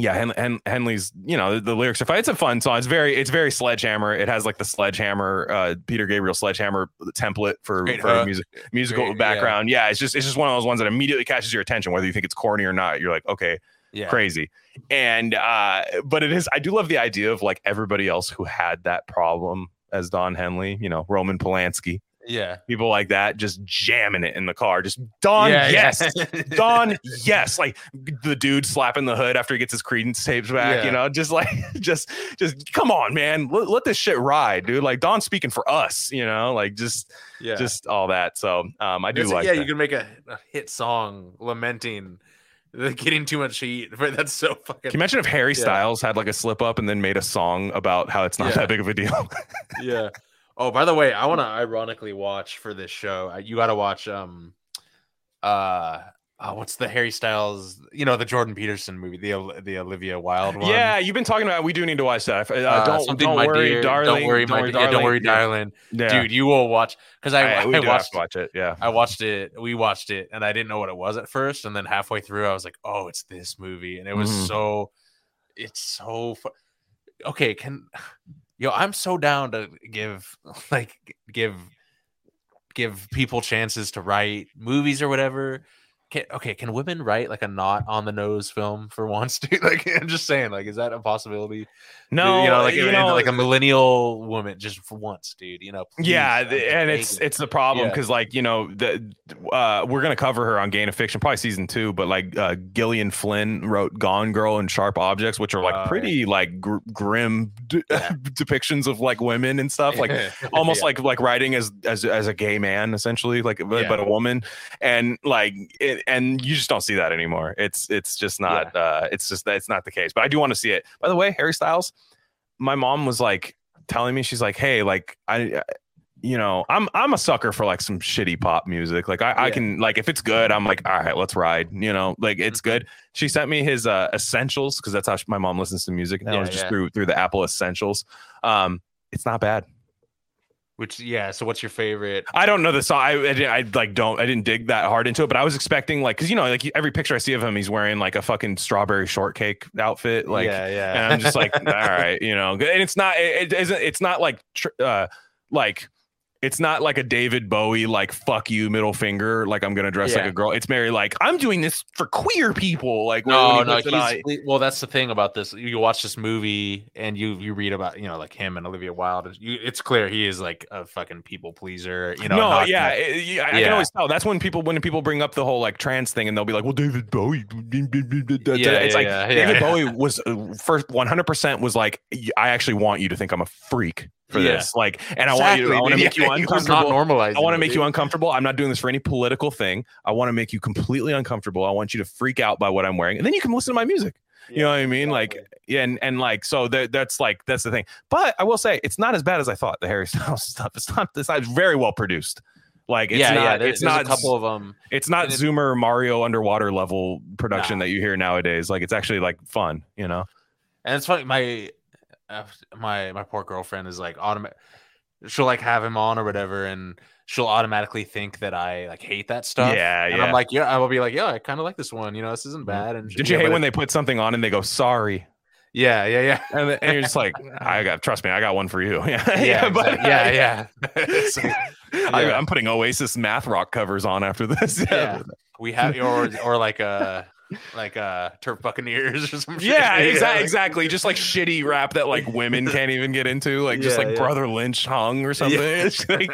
yeah Hen- Hen- henley's you know the, the lyrics are fun it's a fun song. It's very it's very sledgehammer. It has like the sledgehammer uh peter gabriel sledgehammer template for, Great for music musical Great, yeah. background. Yeah. it's just it's just one of those ones that immediately catches your attention whether you think it's corny or not. You're like okay yeah. crazy. And uh but it is i do love the idea of like everybody else who had that problem as don henley you know roman polanski Yeah. people like that just jamming it in the car just don yeah, yes yeah. Don, [LAUGHS] yes, like the dude slapping the hood after he gets his Creedence tapes back, Yeah. you know, just like, [LAUGHS] just, just come on, man, let, let this shit ride, dude. Like Don's speaking for us, you know, like just, yeah. just all that. So, um, I do It's- like, yeah, that. you can make a, a hit song lamenting the getting too much heat. [LAUGHS] That's so fucking Can you imagine if Harry Yeah. Styles had like a slip up and then made a song about how it's not Yeah. that big of a deal? yeah. Oh, by the way, I want to ironically watch for this show. You got to watch um uh, uh, what's the Harry Styles? You know, the Jordan Peterson movie, the the Olivia Wilde one. Yeah, you've been talking about. We do need to watch that. Uh, Uh, don't don't worry, dear, darling. Don't worry, my dear, yeah, don't worry, darling. Yeah. Dude, you will watch because I, I, I, we watched watch it. Yeah. I watched it. We watched it, and I didn't know what it was at first. And then halfway through, I was like, "Oh, it's this movie," and it was Mhm. so. It's so. Fu- okay, can yo? I'm so down to give [LAUGHS] like give give people chances to write movies or whatever. Can, okay, can women write like a not on the nose film for [LAUGHS] once? Dude, like I'm just saying, like, is that a possibility? No, you know, like, you know, like a millennial woman just for once, dude. You know, yeah, the- and it's begging. it's the problem Yeah. because like you know the uh, we're gonna cover her on Gain of Fiction probably season two, but like uh, Gillian Flynn wrote Gone Girl and Sharp Objects, which are like yeah. pretty like gr- grim d- Yeah. [LAUGHS] depictions of like women and stuff, like [LAUGHS] almost Yeah. like like writing as as as a gay man essentially, like but, Yeah. but a woman, and like it, and you just don't see that anymore. It's it's just not uh it's just it's not the case. But I do want to see it. By the way, Harry Styles, my mom was like telling me she's like, hey, like I. You know, I'm I'm a sucker for like some shitty pop music. Like I, I can like if it's good, I'm like, all right, let's ride. You know, like it's Mhm. good. She sent me his uh essentials because that's how she- my mom listens to music now. Yeah, just yeah. through through the Apple Essentials. Um, it's not bad. Which yeah. So what's your favorite? I don't know the song. I, I, I like don't. I didn't dig that hard into it, but I was expecting like because you know like every picture I see of him, he's wearing like a fucking strawberry shortcake outfit. Like, yeah, yeah. and I'm just like, all right, you know. And it's not. It, it isn't. It's not like tr- uh like. It's not like a David Bowie like fuck you middle finger like I'm gonna dress like a girl. It's Mary like I'm doing this for queer people like no, no. it well, that's the thing about this. You watch this movie and you you read about you know like him and Olivia Wilde. You, it's clear he is like a fucking people pleaser. You know. no, not yeah, gonna- it- yeah, I I can Yeah. always tell. That's when people when people bring up the whole like trans thing, and they'll be like, "Well, David Bowie." Yeah, it's yeah, like yeah, David yeah. [LAUGHS] Bowie was uh, first one hundred percent was like, "I actually want you to think I'm a freak for Yeah. this." Like, and I want you, to, I want to make you Yeah, uncomfortable. I want to make you uncomfortable. I'm not doing this for any political thing. I want to make you completely uncomfortable. I want you to freak out by what I'm wearing, and then you can listen to my music. you know what I mean? Like, yeah, and and like, so that that's like that's the thing. But I will say, it's not as bad as I thought. The Harry [LAUGHS] Styles stuff. It's not. It's not very well produced. Like, it's yeah, not. yeah. There, it's not a couple of them. It's not it- Zoomer Mario underwater level production Nah. that you hear nowadays. Like, it's actually like fun. You know? And it's funny. My my my poor girlfriend is like automatic. She'll like have him on or whatever, and she'll automatically think that I like hate that stuff. Yeah, and yeah. I'm like, yeah, I will be like, yeah, I kind of like this one. You know, this isn't Mhm. bad. And Did yeah, you hate when it- they put something on and they go sorry? Yeah, yeah, yeah. And, then- and you're just like, I got trust me, I got one for you. [LAUGHS] Yeah, [LAUGHS] Yeah, but yeah, yeah. [LAUGHS] It's like, I, Yeah. I'm putting Oasis math rock covers on after this. Yeah. We have or or like uh like uh turf buccaneers or some shit. Yeah, exactly, [LAUGHS] exactly. Just like shitty rap that like women [LAUGHS] can't even get into, like just like yeah. Brother Lynch hung or something. Yeah. It's [LAUGHS] like,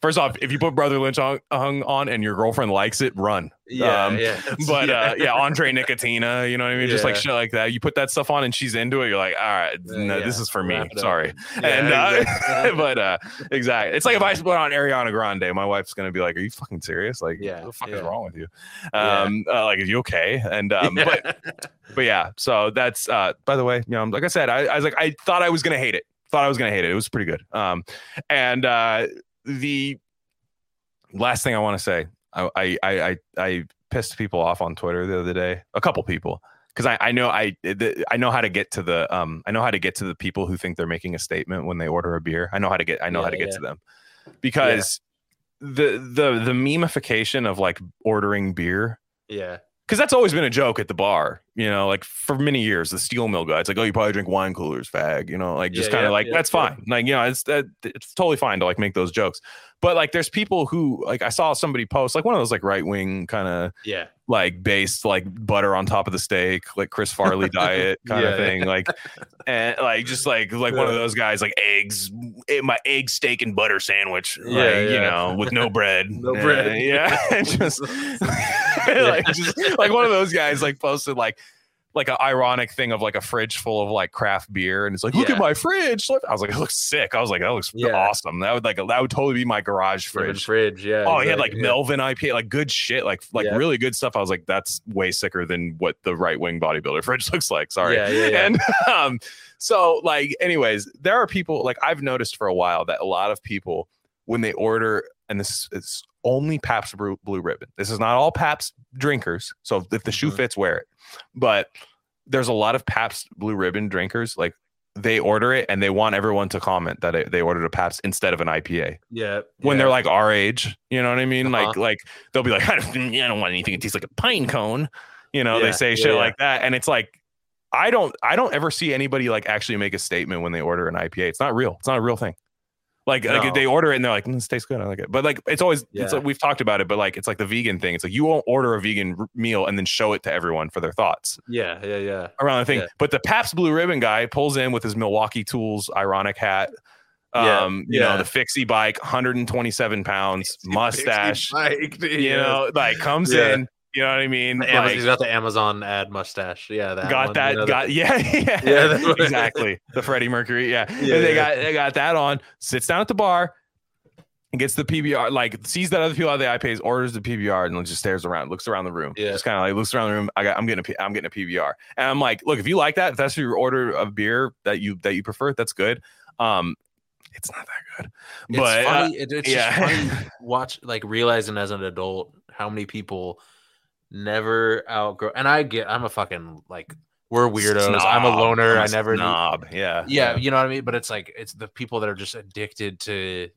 first off, if you put Brother Lynch hung, hung on and your girlfriend likes it, run. Yeah, Um, yeah. [LAUGHS] [LAUGHS] But uh, yeah, Andre Nickatina, you know what I mean? Just like shit like that. You put that stuff on and she's into it. You're like, all right, Yeah, no, yeah. this is for me. Sorry. Yeah, and uh, [LAUGHS] but uh, exactly, it's like if I put on Ariana Grande, my wife's gonna be like, "Are you fucking serious? Like, Yeah, what the fuck is wrong with you? Yeah. Um, uh, like, are you okay?" And um, but but yeah, so that's uh by the way, you know, like I said, I, I was like, I thought I was gonna hate it. Thought I was gonna hate it. It was pretty good. Um, and uh the last thing I want to say, I I I I, pissed people off on Twitter the other day. A couple people. Because I, I know I the, I know how to get to the um I know how to get to the people who think they're making a statement when they order a beer. I know how to get I know how to get yeah. to them because the the the memification of like ordering beer yeah. Because that's always been a joke at the bar, you know, like for many years, the steel mill guy, it's like, oh, you probably drink wine coolers, fag, you know, like just Yeah, kind of yeah, like yeah, that's fine, like you know, it's that it's totally fine to like make those jokes, but like there's people who like I saw somebody post like one of those like right wing kind of Yeah. Like based like butter on top of the steak, like Chris Farley [LAUGHS] diet kind Yeah, of yeah. thing, like and like just like like one of those guys like eggs, eh, my egg steak and butter sandwich, Yeah, like, you know, with no bread, [LAUGHS] No bread. yeah, [LAUGHS] just like just like one of those guys like posted like like an ironic thing of like a fridge full of like craft beer and it's like look Yeah. at my fridge i was like it looks sick i was like that looks Yeah. awesome that would like that would totally be my garage Fridge. fridge. Yeah. oh he had like yeah. melvin ipa like good shit like like really good stuff i was like that's way sicker than what the right-wing bodybuilder [LAUGHS] fridge looks like sorry Yeah, yeah, yeah. and [LAUGHS] um so like anyways there are people like i've noticed for a while that a lot of people when they order and this is only Pabst Blue, Blue Ribbon. This is not all Pabst drinkers. So if the shoe Mhm. fits, wear it. But there's a lot of Pabst Blue Ribbon drinkers. Like they order it and they want everyone to comment that it, they ordered a Pabst instead of an IPA Yeah. when yeah. they're like our age. You know what I mean? Like Uh-huh. like they'll be like, [LAUGHS] I don't, I don't want anything that tastes like a pine cone. You know, they say yeah, shit yeah. like that, and it's like. I don't I don't ever see anybody like actually make a statement when they order an IPA. It's not real. It's not a real thing. Like, like they order it and they're like, mm, this tastes good. I like it. But like it's always it's like we've talked about it, but like it's like the vegan thing. It's like you won't order a vegan r- meal and then show it to everyone for their thoughts Yeah, yeah, yeah. around the thing. Yeah. But the Pabst Blue Ribbon guy pulls in with his Milwaukee Tools ironic hat. Yeah, Um, you know, the fixie bike, 127 pounds, mustache, Like, you know, like comes Yeah. in, you know what I mean? The Like, he's got the Amazon ad mustache. Yeah, that got one, that you know, the- got [LAUGHS] yeah yeah, Yeah, exactly the freddie mercury yeah, [LAUGHS] Yeah, they yeah. got they got that on sits down at the bar and gets the pbr like sees that other people have the IPAs orders the pbr and just stares around looks around the room Yeah. just kind of like looks around the room i got i'm getting a P- i'm getting a pbr and i'm like look if you like that if that's your order of beer that you that you prefer that's good um it's not that good It's but uh, it- it's yeah. just funny [LAUGHS] watch like realizing as an adult how many people never outgrow. And I get, I'm a fucking like we're weirdos. I'm a loner. I'm I a never. snob yeah Yeah, you know what I mean. But it's like it's the people that are just addicted to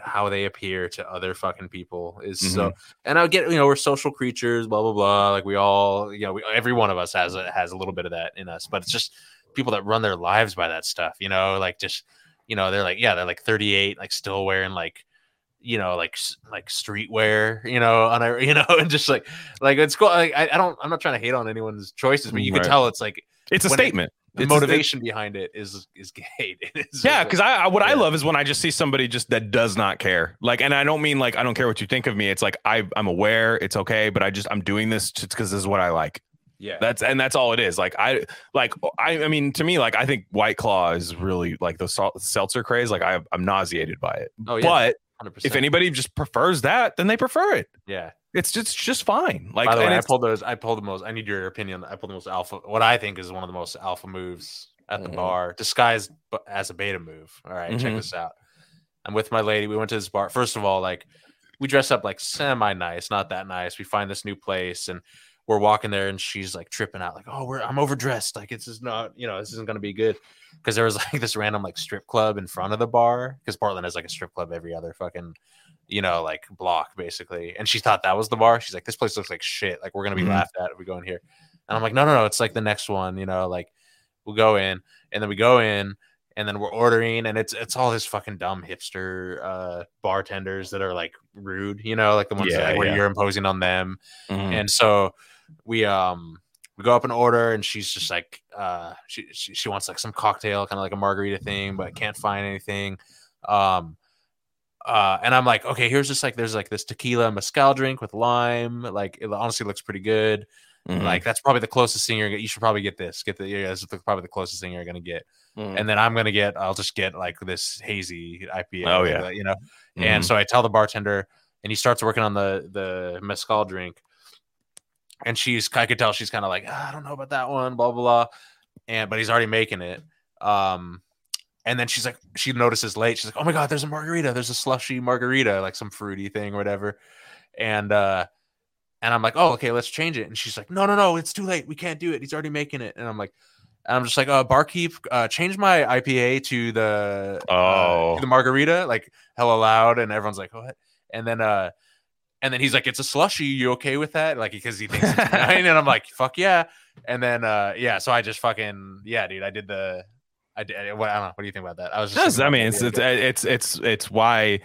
how they appear to other fucking people is so. Mm-hmm. And I get, you know, we're social creatures. Blah blah blah. Like we all, you know, we, every one of us has a, has a little bit of that in us. But it's just people that run their lives by that stuff. You know, like just you know they're like yeah they're like 38 like still wearing like you know like like streetwear you know on a [LAUGHS] you know and just like like it's cool like, I, I don't i'm not trying to hate on anyone's choices but you can tell it's like it's a when it- statement the It's a- motivation behind it is is [LAUGHS] gay It is Yeah, because I, I what I love is when I just see somebody just that does not care. Like, and I don't mean like I don't care what you think of me. It's like I I'm aware it's okay, but I just I'm doing this just because this is what I like. yeah That's and that's all it is. Like I like oh, I I mean to me like I think White Claw is really like the sal- seltzer craze. Like I I'm nauseated by it. oh yeah But 100%. if anybody just prefers that, then they prefer it. yeah It's just it's just fine. Like by the and way i pulled those i pulled the most i need your opinion i pulled the most alpha what i think is one of the most alpha moves at the Mhm. bar disguised as a beta move all right, check Mhm. this out i'm with my lady we went to this bar first of all like we dress up like semi nice not that nice we find this new place and we're walking there and she's like tripping out like oh we're i'm overdressed like it's just not you know this isn't gonna be good because there was [LAUGHS] like this random like strip club in front of the bar because portland has like a strip club every other fucking you know like block basically and she thought that was the bar she's like this place looks like shit like we're gonna be Mhm. laughed at if we go in here and i'm like no no no it's like the next one you know like we'll go in and then we go in and then we're ordering and it's it's all this fucking dumb hipster uh bartenders that are like rude you know like the ones that, Yeah, where you're imposing on them Mhm. and so we um we go up and order and she's just like uh she she, she wants like some cocktail kind of like a margarita thing but can't find anything um uh and i'm like okay here's just like there's like this tequila mezcal drink with lime like it honestly looks pretty good Mhm. like that's probably the closest thing you're you should probably get this get the yeah this is the- probably the closest thing you're gonna get Mhm. and then i'm gonna get i'll just get like this hazy ipa Oh, yeah. you know Mhm. and so I tell the bartender, and he starts working on the the mezcal drink. And she's, I could tell she's kind of like, "Ah, I don't know about that one, blah blah blah. And but he's already making it. Um, and then she's like, she notices late. She's like, Oh my god, there's a margarita. There's a slushy margarita, like some fruity thing or whatever. And uh, and I'm like, Oh, okay, let's change it. And she's like, No, no, no, it's too late. We can't do it. He's already making it. And I'm like. And I'm just like, uh, barkeep, uh, change my IPA to the uh, Oh. to the margarita, like hella loud, and everyone's like, what? And then uh, and then he's like, it's a slushy. You okay with that? Like because he thinks it's [LAUGHS] fine, and I'm like, fuck yeah. And then uh, yeah, so I just fucking yeah, dude, I did the. I did. I, what, I don't know. What do you think about that? I was just. I mean, it's it's it's it's it's why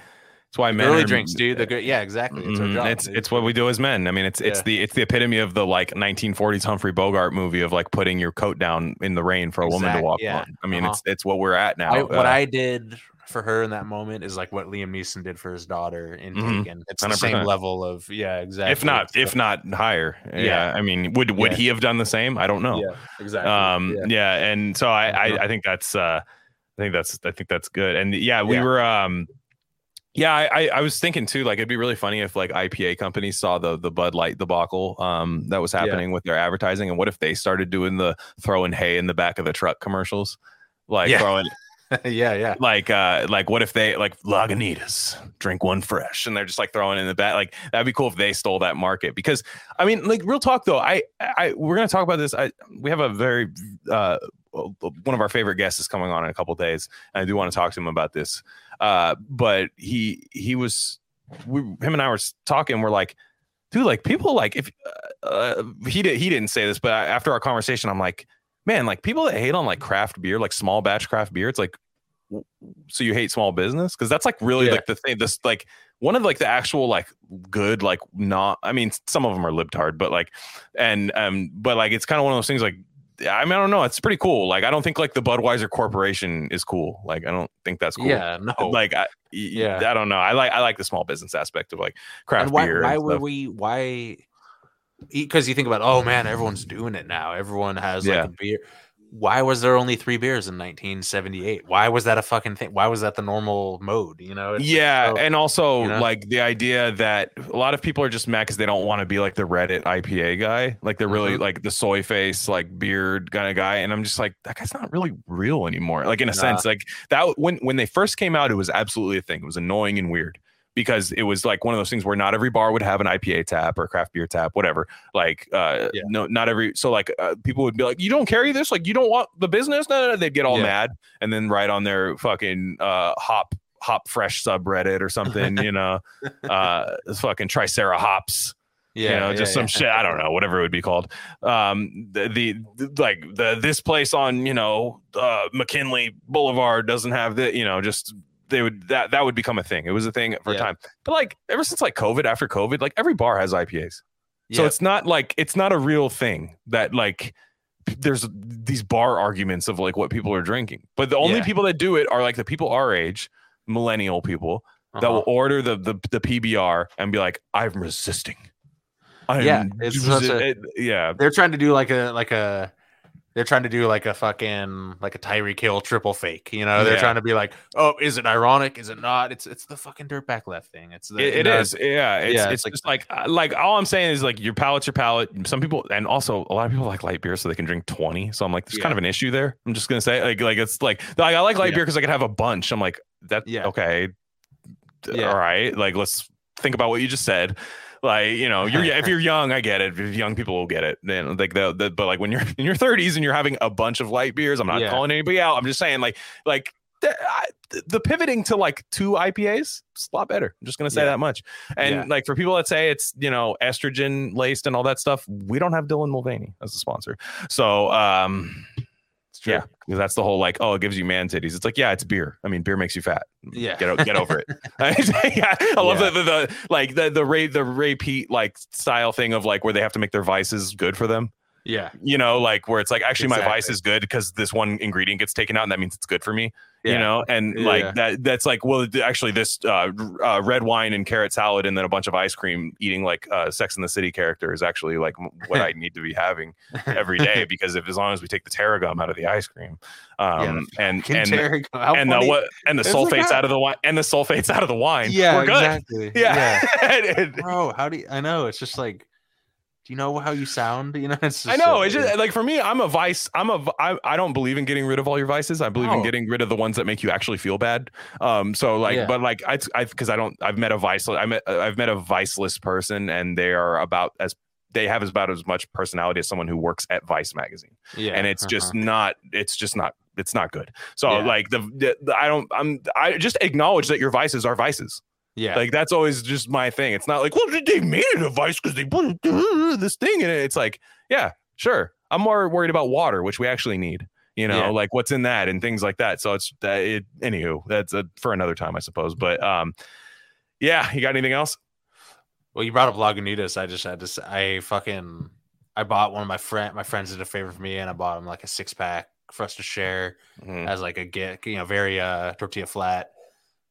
it's why men early are- drinks, dude. The good, yeah, exactly. It's our Mhm. job. It's it's what we do as men. I mean, it's it's Yeah. the it's the epitome of the like 1940s Humphrey Bogart movie of like putting your coat down in the rain for a woman to walk yeah. on. I mean, Uh-huh. it's it's what we're at now. I, what Uh, I did for her in that moment is like what Liam Neeson did for his daughter in Mhm. Taken. It's the same level of yeah, exactly. if not So- if not higher. Yeah. Yeah. I mean, would would Yeah. he have done the same? I don't know. yeah, exactly. um yeah. yeah. and so I. I i think that's uh i think that's i think that's good and yeah we Yeah. were um yeah I, I was thinking too like it'd be really funny if like ipa companies saw the the bud light debacle um that was Yeah. happening with their advertising and what if they started doing the throwing hay in the back of the truck commercials like Yeah. throwing [LAUGHS] yeah, yeah. like uh like what if they like Lagunitas drink one fresh and they're just like throwing in the back like that'd be cool if they stole that market because I mean like real talk though I I we're gonna talk about this I we have a very uh one of our favorite guests is coming on in a couple days and I do want to talk to him about this uh but he he was we him and I were talking we're like dude like people like if uh, uh he did he didn't say this but after our conversation I'm like man, like people that hate on like craft beer, like small batch craft beer, it's like, so you hate small business because that's like really Yeah. like the thing. This like one of like the actual like good like not. I mean, some of them are libtard, but like, and um, but like it's kind of one of those things like. I mean, I don't know. It's pretty cool. Like, I don't think like the Budweiser Corporation is cool. Like, I don't think that's cool. Yeah, no. [LAUGHS] Like, I, yeah. I don't know. I like I like the small business aspect of like craft and why, beer. why were stuff. we why because you think about oh man everyone's doing it now everyone has like Yeah. a beer why was there only three beers in 1978 why was that a fucking thing why was that the normal mode you know It's yeah, so- and also you know? like the idea that a lot of people are just mad because they don't want to be like the Reddit IPA guy, like they're really Mhm. like the soy face, like beard kind of guy, and I'm just like that guy's not really real anymore. Like in a Nah. sense, like that when when they first came out, it was absolutely a thing. It was annoying and weird because it was like one of those things where not every bar would have an IPA tap or craft beer tap, whatever. Like, uh, Yeah. no, not every. So like, uh, people would be like, "You don't carry this? Like, you don't want the business?" No, no, no. They'd get all Yeah. mad and then write on their fucking uh, hop hop fresh subreddit or something. you know, [LAUGHS] uh, fucking Tricera hops yeah you know, just some yeah. shit. I don't know, whatever it would be called. Um, the, the, the- like the this place on you know uh, McKinley Boulevard doesn't have the you know just they would that that would become a thing. It was a thing for a Yeah. time, but like ever since like COVID, after COVID, like every bar has IPAs. So Yeah. it's not like it's not a real thing that like there's these bar arguments of like what people are drinking. But the only Yeah. people that do it are like the people our age, millennial people that Uh-huh. will order the, the the PBR and be like, I'm resisting. I'm Yeah, it's such a- it- yeah. they're trying to do like a like a they're trying to do like a fucking like a Tyreek Hill triple fake. You know, they're Yeah. trying to be like, oh, is it ironic? Is it not? It's it's the fucking dirtbag left thing. It's the It, it is, yeah. It's, yeah, it's, it's like- just like uh, like all I'm saying is like your palate's your palate. Some people and also a lot of people like light beer so they can drink 20. So I'm like, there's kind of an issue there. I'm just gonna say like like it's like like I like light Yeah. beer because I can have a bunch. I'm like that. Yeah. Okay. Yeah. All right. Like let's think about what you just said. Like you know, you're [LAUGHS] if you're young, I get it. If young people will get it. Then like the, the but like when you're [LAUGHS] in your 30s and you're having a bunch of light beers, I'm not Yeah. calling anybody out. I'm just saying like like the, I, the pivoting to like two IPAs, is a lot better. I'm just gonna say Yeah. that much. And Yeah. like for people that say it's you know estrogen laced and all that stuff, we don't have Dylan Mulvaney as a sponsor. So um true. yeah, because that's the whole like oh it gives you man titties. It's like yeah, it's beer. I mean beer makes you fat. Mm, yeah. Get o- get over it. [LAUGHS] [LAUGHS] yeah, I love Yeah. the, the the like the the Ray the Ray Peat like style thing of like where they have to make their vices good for them. Yeah. You know, like where it's like actually my vice is good because this one ingredient gets taken out and that means it's good for me you know and Yeah, like yeah. that that's like well actually this uh, uh red wine and carrot salad and then a bunch of ice cream eating like uh sex in the city character is actually like what i [LAUGHS] need to be having every [LAUGHS] day because if as long as we take the tarragon out of the ice cream um and and Terry, and the what and the It's like sulfates out of the wine and the sulfates out of the wine Yeah, we're good exactly. yeah, [LAUGHS] And- and- Bro, how do you, I know? It's just like, do you know how you sound? You know, [LAUGHS] it's I know. so It's just like for me, I'm a vice. I'm a. I, I don't believe in getting rid of all your vices. I believe in getting rid of the ones that make you actually feel bad. Um. So like, Yeah. but like I, I, because I don't. I've met a vice. I met. I've met a viceless person, and they are about as. They have about as much personality as someone who works at Vice magazine, yeah, and it's just uh-huh. not. It's just not. It's not good. So Yeah. like the, the, the- I don't. I'm. I just acknowledge that your vices are vices. Yeah, Like that's always just my thing. It's not like, well, they made a device because they put uh, this thing in it. It's like, yeah, sure. I'm more worried about water, which we actually need. You know, Yeah. like what's in that and things like that. So it's that. It, anywho, that's uh for another time, I suppose. But um, yeah. You got anything else? Well, you brought up Lagunitas. I just had to. Say, I fucking. I bought one of my friend. My friends did a favor for me, and I bought him like a six pack for us to share Mhm. as like a get. You know, very uh tortilla flat.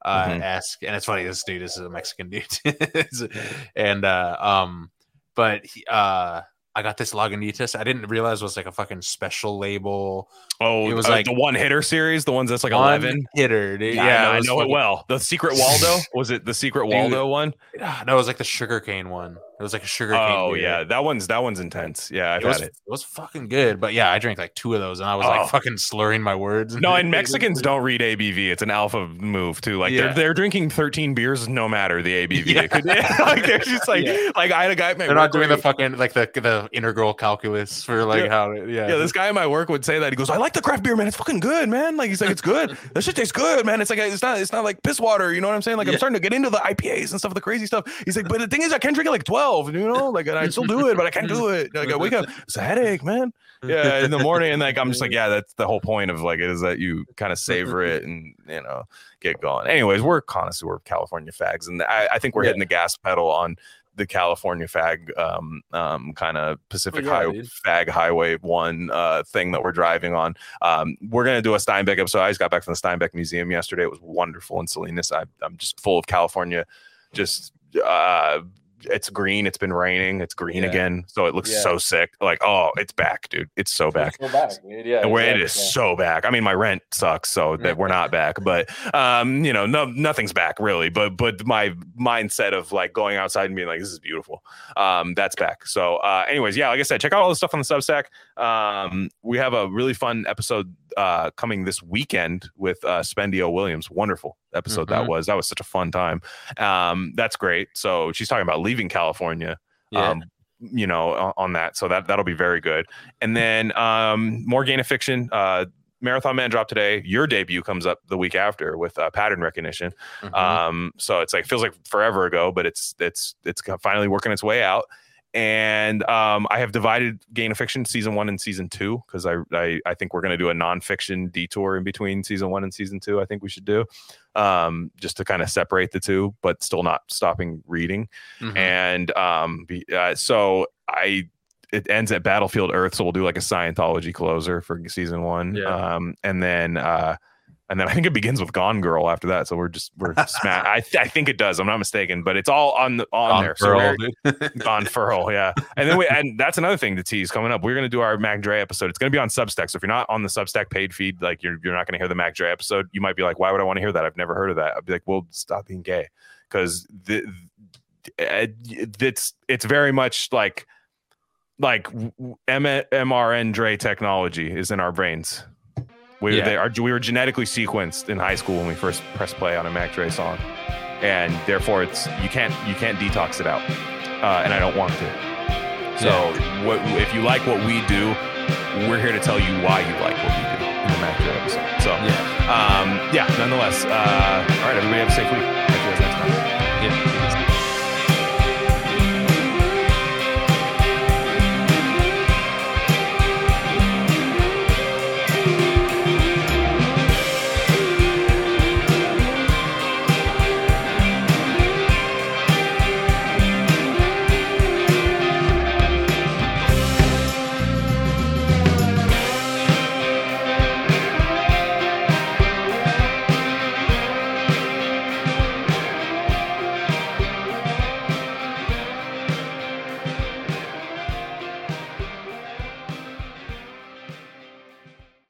Uh, Mhm. esque, and it's funny. This dude is a Mexican dude, [LAUGHS] and uh, um, but he, uh, I got this Lagunitas. I didn't realize it was like a fucking special label. Oh, It was uh, like- the one hitter series, the ones that's like eleven hitter, dude. Yeah, I was know it well. The Secret Waldo [LAUGHS] was it? The Secret Dude. Waldo one? Ah, [SIGHS] No, it was like the sugarcane one. It was like a sugarcane. Oh beer. yeah, that one's that one's intense. Yeah, I've It was, it it. was fucking good. But yeah, I drank like two of those and I was Oh. like fucking slurring my words. No, and [LAUGHS] Mexicans don't read ABV. It's an alpha move too. Like Yeah. they're they're drinking 13 beers no matter the ABV. [LAUGHS] Yeah. Could- [LAUGHS] like they're just like Yeah. like I had a guy They're not doing the fucking like the the integral calculus for like how yeah. Yeah, this guy at my work would say that. He goes, "I like the craft beer, man. It's fucking good, man. Like he's like, it's good. this shit tastes good, man. It's like it's not it's not like piss water. You know what I'm saying? Like I'm starting to get into the IPAs and stuff, the crazy stuff. He's like, but the thing is, I can't drink it like 12. You know, like and I still do it, but I can't do it. Like I wake up, [LAUGHS] it's a headache, man. Yeah, in the morning, and like I'm just like, yeah, that's the whole point of like it is that you kind of savor [LAUGHS] it and you know get going. Anyways, we're connoisseur of California fags, and I, I think we're Yeah. hitting the gas pedal on the California fag um um kind of Pacific yeah, High dude. fag highway one uh thing that we're driving on. Um we're gonna do a Steinbeck episode. I just got back from the Steinbeck Museum yesterday. It was wonderful in Salinas. I, I'm just full of California. Just uh it's green. It's been raining. It's green Yeah. again, so it looks Yeah. so sick. Like, oh, it's back, dude. It's so back. Back. Yeah, And we're it is so back. I mean, my rent sucks, so that we're not back. But um, you know, no, nothing's back really. But but my mindset of like going outside and being like, this is beautiful, um, that's back. So, uh, anyways, yeah, like I said, check out all the stuff on the Substack. Um, we have a really fun episode uh coming this weekend with uh Spendio Williams. Wonderful episode that Mhm. was. That was such a fun time. Um, that's great. So she's talking about leaving California Yeah. um, you know, on, that. So that that'll be very good. And then um, more gain of fiction. Uh, Marathon Man dropped today. Your debut comes up the week after with uh, pattern recognition. Mhm. Um, so it's like feels like forever ago, but it's it's it's finally working its way out. And um, I have divided Gain of Fiction season one and season two because I, I I think we're going to do a nonfiction detour in between season one and season two. I think we should do um, just to kind of separate the two, but still not stopping reading Mhm. and um be, uh, so i it ends at battlefield earth so we'll do like a scientology closer for season one Yeah. um and then uh and then I think it begins with Gone Girl after that. So we're just we're [LAUGHS] smack. I, th- I think it does. I'm not mistaken, but it's all on the, on, On there. So we're- dude. [LAUGHS] Gone Furl, yeah. And then we and that's another thing to tease coming up. We're gonna do our Mac Dre episode. It's gonna be on Substack. So if you're not on the Substack paid feed, like you're you're not gonna hear the Mac Dre episode. You might be like, why would I want to hear that? I've never heard of that. I'd be like, well, stop being gay, because the, it's it's very much like like M- mRN Dre technology is in our brains. We Yeah. they are we were genetically sequenced in high school when we first pressed play on a Mac Dre song, and therefore it's you can't you can't detox it out, uh, and I don't want to. So what if you like what we do, we're here to tell you why you like what we do in the Mac Dre episode. So Yeah. um, yeah, nonetheless, uh, all right, everybody have a safe week. Catch you guys next time. Yeah.